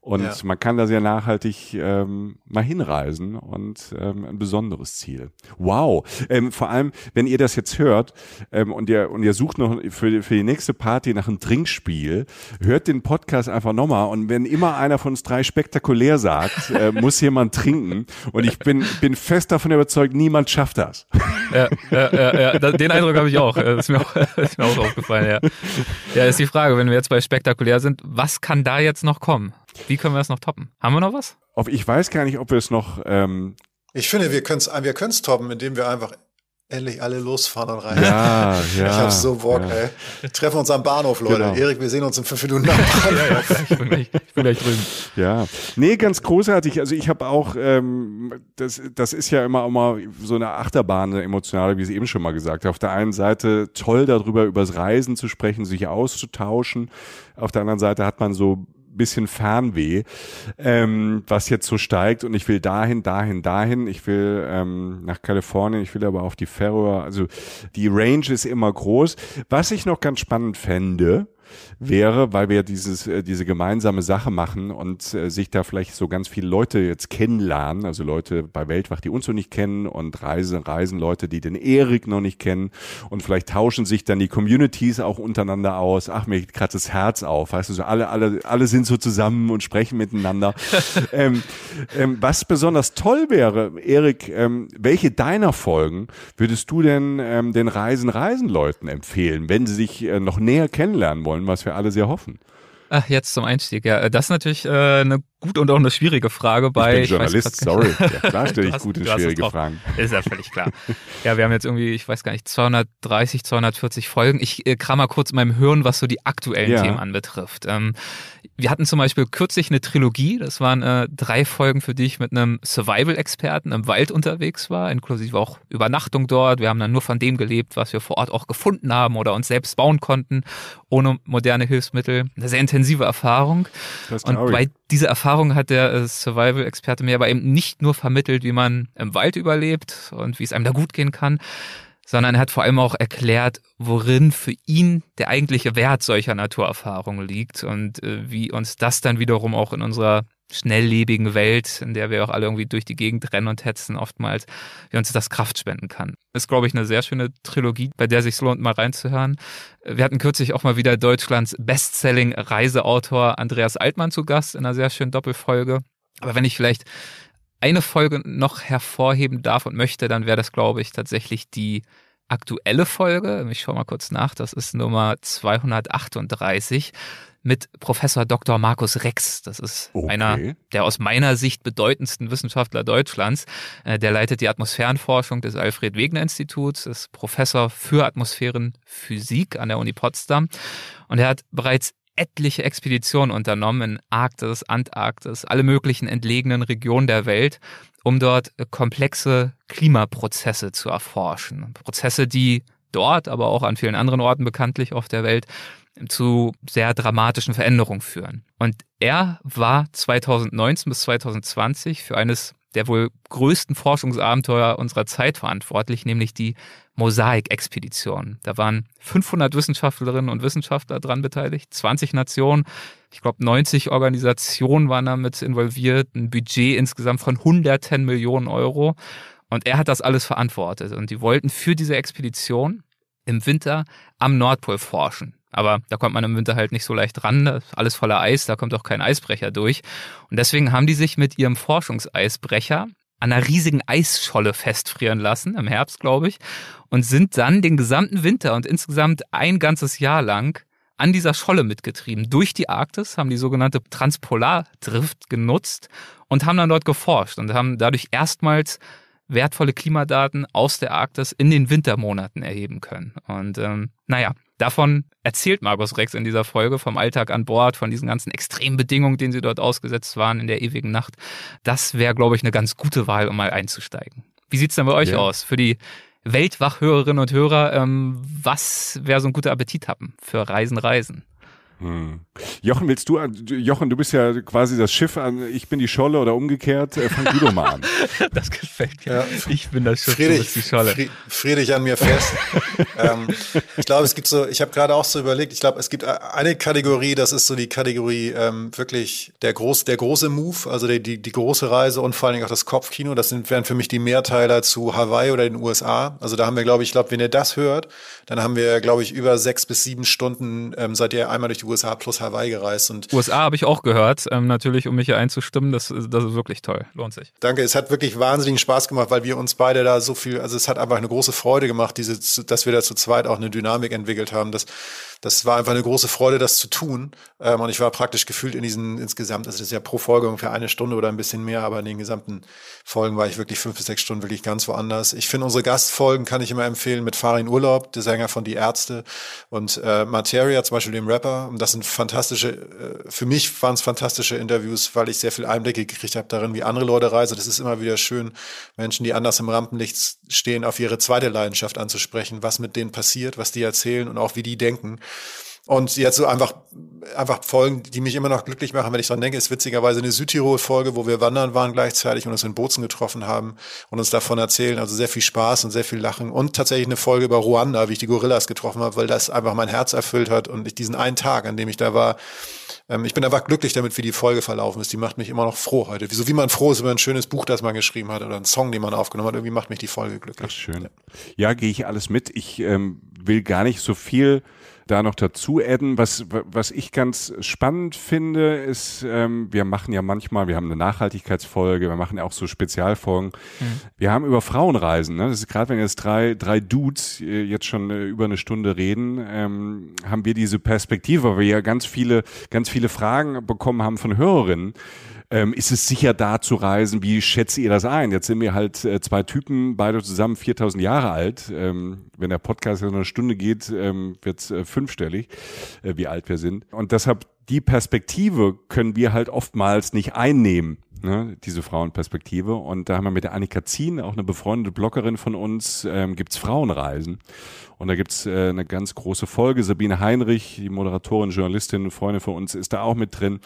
S2: Und ja. man kann da sehr nachhaltig ähm, mal hinreisen und ähm, ein besonderes Ziel. Wow. Ähm, vor allem, wenn ihr das jetzt hört ähm, und ihr und ihr sucht noch für, für die nächste Party nach einem Trinkspiel, hört den Podcast einfach nochmal und wenn immer einer von uns drei spektakulär sagt, äh, muss jemand trinken. Und ich bin, bin fest davon überzeugt, niemand schafft das.
S4: Ja, ja, ja, ja. den Eindruck habe ich auch. Das ist mir auch, ist mir auch aufgefallen, ja. Ja, ist die Frage, wenn wir jetzt bei spektakulär sind, was kann da jetzt noch kommen? Wie können wir das noch toppen? Haben wir noch was?
S2: Ich weiß gar nicht, ob wir es noch. Ähm
S1: ich finde, wir können es wir können's toppen, indem wir einfach endlich alle losfahren und rein.
S2: Ja, ja.
S1: Ich hab so Bock, ja. ey. Wir treffen uns am Bahnhof, Leute. Genau. Erik, wir sehen uns in fünf Minuten am Bahnhof. ja, ja,
S4: ich, bin gleich, ich bin gleich drüben.
S2: Ja. Nee, ganz großartig. Also ich habe auch, ähm, das, das ist ja immer, immer so eine Achterbahn, eine emotionale, wie ich es eben schon mal gesagt habe. Auf der einen Seite toll darüber, übers Reisen zu sprechen, sich auszutauschen. Auf der anderen Seite hat man so bisschen Fernweh, ähm, was jetzt so steigt und ich will dahin, dahin, dahin. Ich will ähm, nach Kalifornien, ich will aber auf die Färöer. Also die Range ist immer groß. Was ich noch ganz spannend fände, wäre, weil wir dieses, äh, diese gemeinsame Sache machen und äh, sich da vielleicht so ganz viele Leute jetzt kennenlernen, also Leute bei Weltwach, die uns noch nicht kennen und Reisen, Reisen Leute, die den Erik noch nicht kennen und vielleicht tauschen sich dann die Communities auch untereinander aus. Ach, mir geht gerade das Herz auf, weißt du, so alle, alle, alle sind so zusammen und sprechen miteinander. ähm, ähm, was besonders toll wäre, Erik, ähm, welche deiner Folgen würdest du denn ähm, den Reisen, Reisen Leuten empfehlen, wenn sie sich äh, noch näher kennenlernen wollen? Wollen, was wir alle sehr hoffen.
S4: Ach, jetzt zum Einstieg, ja. Das ist natürlich äh, eine gute und auch eine schwierige Frage bei.
S2: Ich bin Journalist, sorry. Ja, klar stelle ich gute, schwierige Fragen.
S4: Ist ja völlig klar. ja, wir haben jetzt irgendwie, ich weiß gar nicht, 230, 240 Folgen. Ich äh, kram mal kurz in meinem Hirn, was so die aktuellen ja. Themen anbetrifft. Ähm, wir hatten zum Beispiel kürzlich eine Trilogie. Das waren äh, drei Folgen, für die ich mit einem Survival-Experten im Wald unterwegs war, inklusive auch Übernachtung dort. Wir haben dann nur von dem gelebt, was wir vor Ort auch gefunden haben oder uns selbst bauen konnten, ohne moderne Hilfsmittel. Eine sehr intensive Erfahrung. Und bei dieser Erfahrung hat der äh, Survival-Experte mir aber eben nicht nur vermittelt, wie man im Wald überlebt und wie es einem da gut gehen kann, sondern er hat vor allem auch erklärt, worin für ihn der eigentliche Wert solcher Naturerfahrungen liegt und äh, wie uns das dann wiederum auch in unserer schnelllebigen Welt, in der wir auch alle irgendwie durch die Gegend rennen und hetzen, oftmals, wie uns das Kraft spenden kann. Ist, glaube ich, eine sehr schöne Trilogie, bei der sich lohnt, mal reinzuhören. Wir hatten kürzlich auch mal wieder Deutschlands Bestselling Reiseautor Andreas Altmann zu Gast in einer sehr schönen Doppelfolge. Aber wenn ich vielleicht eine Folge noch hervorheben darf und möchte, dann wäre das, glaube ich, tatsächlich die aktuelle Folge. Ich schaue mal kurz nach. Das ist Nummer 238 mit Professor Dr. Markus Rex. Das ist okay. einer der aus meiner Sicht bedeutendsten Wissenschaftler Deutschlands. Äh, der leitet die Atmosphärenforschung des Alfred Wegener Instituts, ist Professor für Atmosphärenphysik an der Uni Potsdam und er hat bereits etliche Expeditionen unternommen in Arktis, Antarktis, alle möglichen entlegenen Regionen der Welt, um dort komplexe Klimaprozesse zu erforschen. Prozesse, die dort, aber auch an vielen anderen Orten bekanntlich auf der Welt zu sehr dramatischen Veränderungen führen. Und er war 2019 bis 2020 für eines der wohl größten Forschungsabenteuer unserer Zeit verantwortlich, nämlich die Mosaik-Expedition. Da waren 500 Wissenschaftlerinnen und Wissenschaftler dran beteiligt, 20 Nationen, ich glaube 90 Organisationen waren damit involviert, ein Budget insgesamt von 110 Millionen Euro. Und er hat das alles verantwortet. Und die wollten für diese Expedition im Winter am Nordpol forschen. Aber da kommt man im Winter halt nicht so leicht ran. Ist alles voller Eis, da kommt auch kein Eisbrecher durch. Und deswegen haben die sich mit ihrem Forschungseisbrecher an einer riesigen Eisscholle festfrieren lassen, im Herbst, glaube ich, und sind dann den gesamten Winter und insgesamt ein ganzes Jahr lang an dieser Scholle mitgetrieben. Durch die Arktis haben die sogenannte Transpolardrift genutzt und haben dann dort geforscht und haben dadurch erstmals wertvolle Klimadaten aus der Arktis in den Wintermonaten erheben können. Und ähm, naja, davon erzählt Markus Rex in dieser Folge vom Alltag an Bord, von diesen ganzen extremen Bedingungen, denen sie dort ausgesetzt waren in der ewigen Nacht. Das wäre, glaube ich, eine ganz gute Wahl, um mal einzusteigen. Wie sieht's denn bei euch ja. aus? Für die Weltwachhörerinnen und Hörer, ähm, was wäre so ein guter Appetit haben für Reisen, Reisen?
S2: Hm. Jochen, willst du, Jochen, du bist ja quasi das Schiff an, ich bin die Scholle oder umgekehrt, äh, fang du doch mal an.
S4: das gefällt mir. Ja. Ich bin das Schiff,
S1: Friedrich, du bist die Scholle. Friedrich an mir fest. ähm, ich glaube, es gibt so, ich habe gerade auch so überlegt, ich glaube, es gibt eine Kategorie, das ist so die Kategorie ähm, wirklich der, groß, der große Move, also die, die, die große Reise und vor allen Dingen auch das Kopfkino, das sind, wären für mich die Mehrteiler zu Hawaii oder den USA. Also da haben wir, glaube ich, glaube, wenn ihr das hört, dann haben wir, glaube ich, über sechs bis sieben Stunden, ähm, seid ihr einmal durch die USA plus Hawaii gereist. Und
S4: USA habe ich auch gehört, ähm, natürlich, um mich hier einzustimmen. Das, das ist wirklich toll. Lohnt sich.
S1: Danke. Es hat wirklich wahnsinnigen Spaß gemacht, weil wir uns beide da so viel, also es hat einfach eine große Freude gemacht, diese, dass wir da zu zweit auch eine Dynamik entwickelt haben. Das, das war einfach eine große Freude, das zu tun. Ähm, und ich war praktisch gefühlt in diesen insgesamt, also das ist ja pro Folge ungefähr eine Stunde oder ein bisschen mehr, aber in den gesamten Folgen war ich wirklich fünf bis sechs Stunden wirklich ganz woanders. Ich finde unsere Gastfolgen kann ich immer empfehlen mit Farin Urlaub, der Sänger von Die Ärzte und äh, Materia, zum Beispiel dem Rapper. Und das sind fantastische, äh, für mich waren es fantastische Interviews, weil ich sehr viel Einblicke gekriegt habe darin, wie andere Leute reisen. Das ist immer wieder schön, Menschen, die anders im Rampenlicht stehen, auf ihre zweite Leidenschaft anzusprechen, was mit denen passiert, was die erzählen und auch wie die denken. Und jetzt so einfach, einfach Folgen, die mich immer noch glücklich machen, wenn ich dran denke, ist witzigerweise eine Südtirol-Folge, wo wir wandern waren gleichzeitig und uns in Bozen getroffen haben und uns davon erzählen. Also sehr viel Spaß und sehr viel Lachen. Und tatsächlich eine Folge über Ruanda, wie ich die Gorillas getroffen habe, weil das einfach mein Herz erfüllt hat und ich diesen einen Tag, an dem ich da war, ähm, ich bin einfach glücklich damit, wie die Folge verlaufen ist. Die macht mich immer noch froh heute. So wie man froh ist über ein schönes Buch, das man geschrieben hat oder einen Song, den man aufgenommen hat. Irgendwie macht mich die Folge glücklich.
S2: Ach, schön. Ja, ja gehe ich alles mit. Ich ähm, will gar nicht so viel da noch dazu adden. Was, was ich ganz spannend finde, ist, ähm, wir machen ja manchmal, wir haben eine Nachhaltigkeitsfolge, wir machen ja auch so Spezialfolgen. Mhm. Wir haben über Frauenreisen, ne? das ist gerade wenn jetzt drei, drei Dudes äh, jetzt schon äh, über eine Stunde reden, ähm, haben wir diese Perspektive, weil wir ja ganz viele, ganz viele Fragen bekommen haben von Hörerinnen ähm, ist es sicher da zu reisen? Wie schätzt ihr das ein? Jetzt sind wir halt äh, zwei Typen, beide zusammen 4000 Jahre alt. Ähm, wenn der Podcast in eine Stunde geht, ähm, wird es äh, fünfstellig, äh, wie alt wir sind. Und deshalb die Perspektive können wir halt oftmals nicht einnehmen ne, diese Frauenperspektive. Und da haben wir mit der Annika Zien, auch eine befreundete Bloggerin von uns, ähm, gibt's Frauenreisen. Und da gibt's äh, eine ganz große Folge. Sabine Heinrich, die Moderatorin, Journalistin, Freundin von uns, ist da auch mit drin.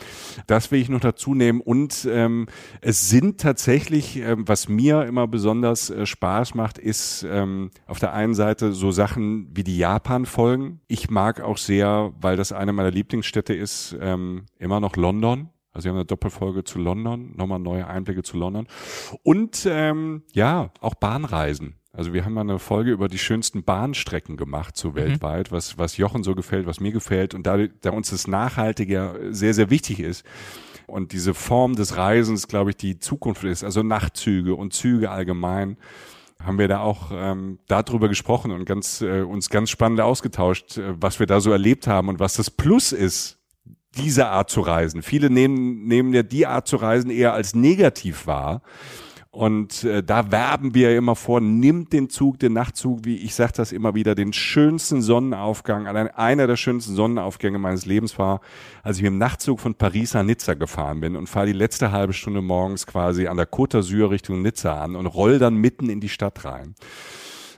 S2: Das will ich noch dazu nehmen. Und ähm, es sind tatsächlich, ähm, was mir immer besonders äh, Spaß macht, ist ähm, auf der einen Seite so Sachen wie die Japan-Folgen. Ich mag auch sehr, weil das eine meiner Lieblingsstädte ist, ähm, immer noch London. Also wir haben eine Doppelfolge zu London, nochmal neue Einblicke zu London. Und ähm, ja, auch Bahnreisen. Also wir haben mal eine Folge über die schönsten Bahnstrecken gemacht, so mhm. weltweit, was, was Jochen so gefällt, was mir gefällt. Und da, da uns das Nachhaltige sehr, sehr wichtig ist und diese Form des Reisens, glaube ich, die Zukunft ist, also Nachtzüge und Züge allgemein, haben wir da auch ähm, darüber gesprochen und ganz, äh, uns ganz spannend ausgetauscht, äh, was wir da so erlebt haben und was das Plus ist diese Art zu reisen. Viele nehmen, nehmen ja die Art zu reisen eher als negativ wahr. Und äh, da werben wir immer vor, nimmt den Zug, den Nachtzug, wie ich sage das immer wieder, den schönsten Sonnenaufgang. Allein einer der schönsten Sonnenaufgänge meines Lebens war, als ich mit dem Nachtzug von Paris nach Nizza gefahren bin und fahre die letzte halbe Stunde morgens quasi an der Côte d'Azur Richtung Nizza an und roll dann mitten in die Stadt rein.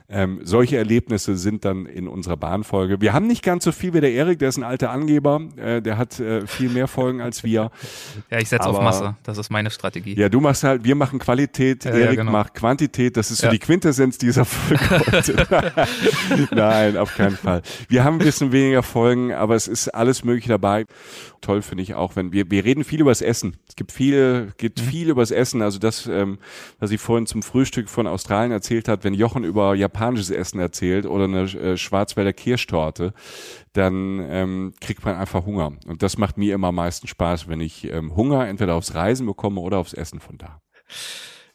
S2: Ähm, solche Erlebnisse sind dann in unserer Bahnfolge. Wir haben nicht ganz so viel wie der Erik, der ist ein alter Angeber, äh, der hat äh, viel mehr Folgen als wir.
S4: Ja, ich setze auf Masse, das ist meine Strategie.
S2: Ja, du machst halt, wir machen Qualität, ja, Erik ja, genau. macht Quantität, das ist so die Quintessenz dieser Folge. Nein, auf keinen Fall. Wir haben ein bisschen weniger Folgen, aber es ist alles mögliche dabei. Toll finde ich auch, wenn wir, wir reden viel über das Essen. Es gibt viel, geht mhm. viel über das Essen. Also das, ähm, was ich vorhin zum Frühstück von Australien erzählt hat, wenn Jochen über japanisches Essen erzählt oder eine äh, Schwarzwälder Kirschtorte, dann ähm, kriegt man einfach Hunger. Und das macht mir immer am meisten Spaß, wenn ich ähm, Hunger entweder aufs Reisen bekomme oder aufs Essen von da.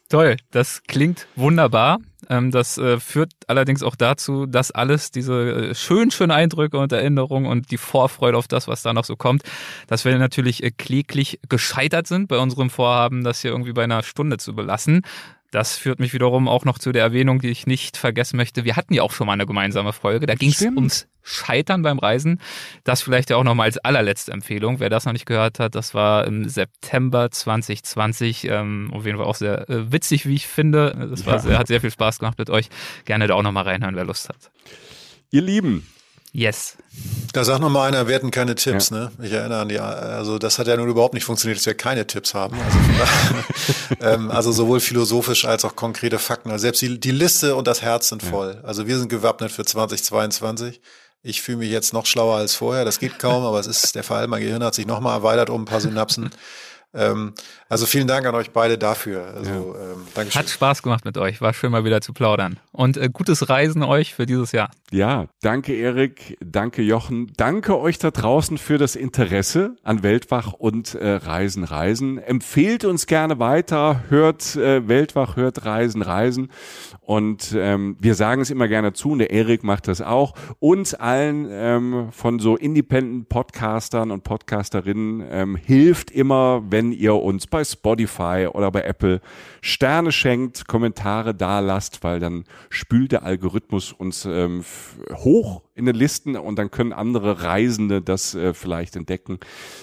S4: Toll, das klingt wunderbar. Ähm, das äh, führt allerdings auch dazu, dass alles diese äh, schönen, schönen Eindrücke und Erinnerungen und die Vorfreude auf das, was da noch so kommt, dass wir natürlich äh, kläglich gescheitert sind bei unserem Vorhaben, das hier irgendwie bei einer Stunde zu belassen. Das führt mich wiederum auch noch zu der Erwähnung, die ich nicht vergessen möchte. Wir hatten ja auch schon mal eine gemeinsame Folge. Da ging es ums Scheitern beim Reisen. Das vielleicht ja auch noch mal als allerletzte Empfehlung. Wer das noch nicht gehört hat, das war im September 2020. Ähm, auf jeden Fall auch sehr äh, witzig, wie ich finde. Das war ja. sehr, hat sehr viel Spaß gemacht mit euch. Gerne da auch noch mal reinhören, wer Lust hat.
S2: Ihr Lieben,
S4: Yes.
S1: Da sagt noch mal einer, wir hatten keine Tipps, ja. ne? Ich erinnere an die, also das hat ja nun überhaupt nicht funktioniert, dass wir keine Tipps haben. Also, ähm, also sowohl philosophisch als auch konkrete Fakten. Also selbst die, die Liste und das Herz sind voll. Ja. Also wir sind gewappnet für 2022. Ich fühle mich jetzt noch schlauer als vorher. Das geht kaum, aber es ist der Fall. Mein Gehirn hat sich noch mal erweitert um ein paar Synapsen. Ähm, also vielen Dank an euch beide dafür. Also, ja. ähm,
S4: Dankeschön. Hat Spaß gemacht mit euch. War schön mal wieder zu plaudern. Und äh, gutes Reisen euch für dieses Jahr.
S2: Ja, danke Erik, danke Jochen, danke euch da draußen für das Interesse an Weltwach und äh, Reisen, Reisen. Empfehlt uns gerne weiter, hört äh, Weltwach, hört Reisen, Reisen. Und ähm, wir sagen es immer gerne zu, und der Erik macht das auch. Uns allen ähm, von so Independent Podcastern und Podcasterinnen ähm, hilft immer, wenn wenn ihr uns bei Spotify oder bei Apple Sterne schenkt, Kommentare da lasst, weil dann spült der Algorithmus uns ähm, hoch in den Listen und dann können andere Reisende das äh, vielleicht entdecken.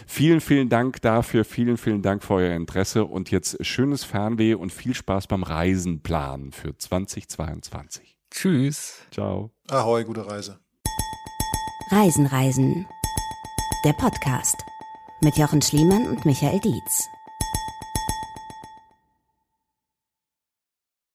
S2: Vielen, vielen Dank dafür, vielen, vielen Dank für euer Interesse und jetzt schönes Fernweh und viel Spaß beim Reisenplan für 2022.
S4: Tschüss.
S2: Ciao.
S1: Ahoi, gute Reise.
S3: Reisen, Reisen. Der Podcast mit Jochen Schliemann und Michael Dietz.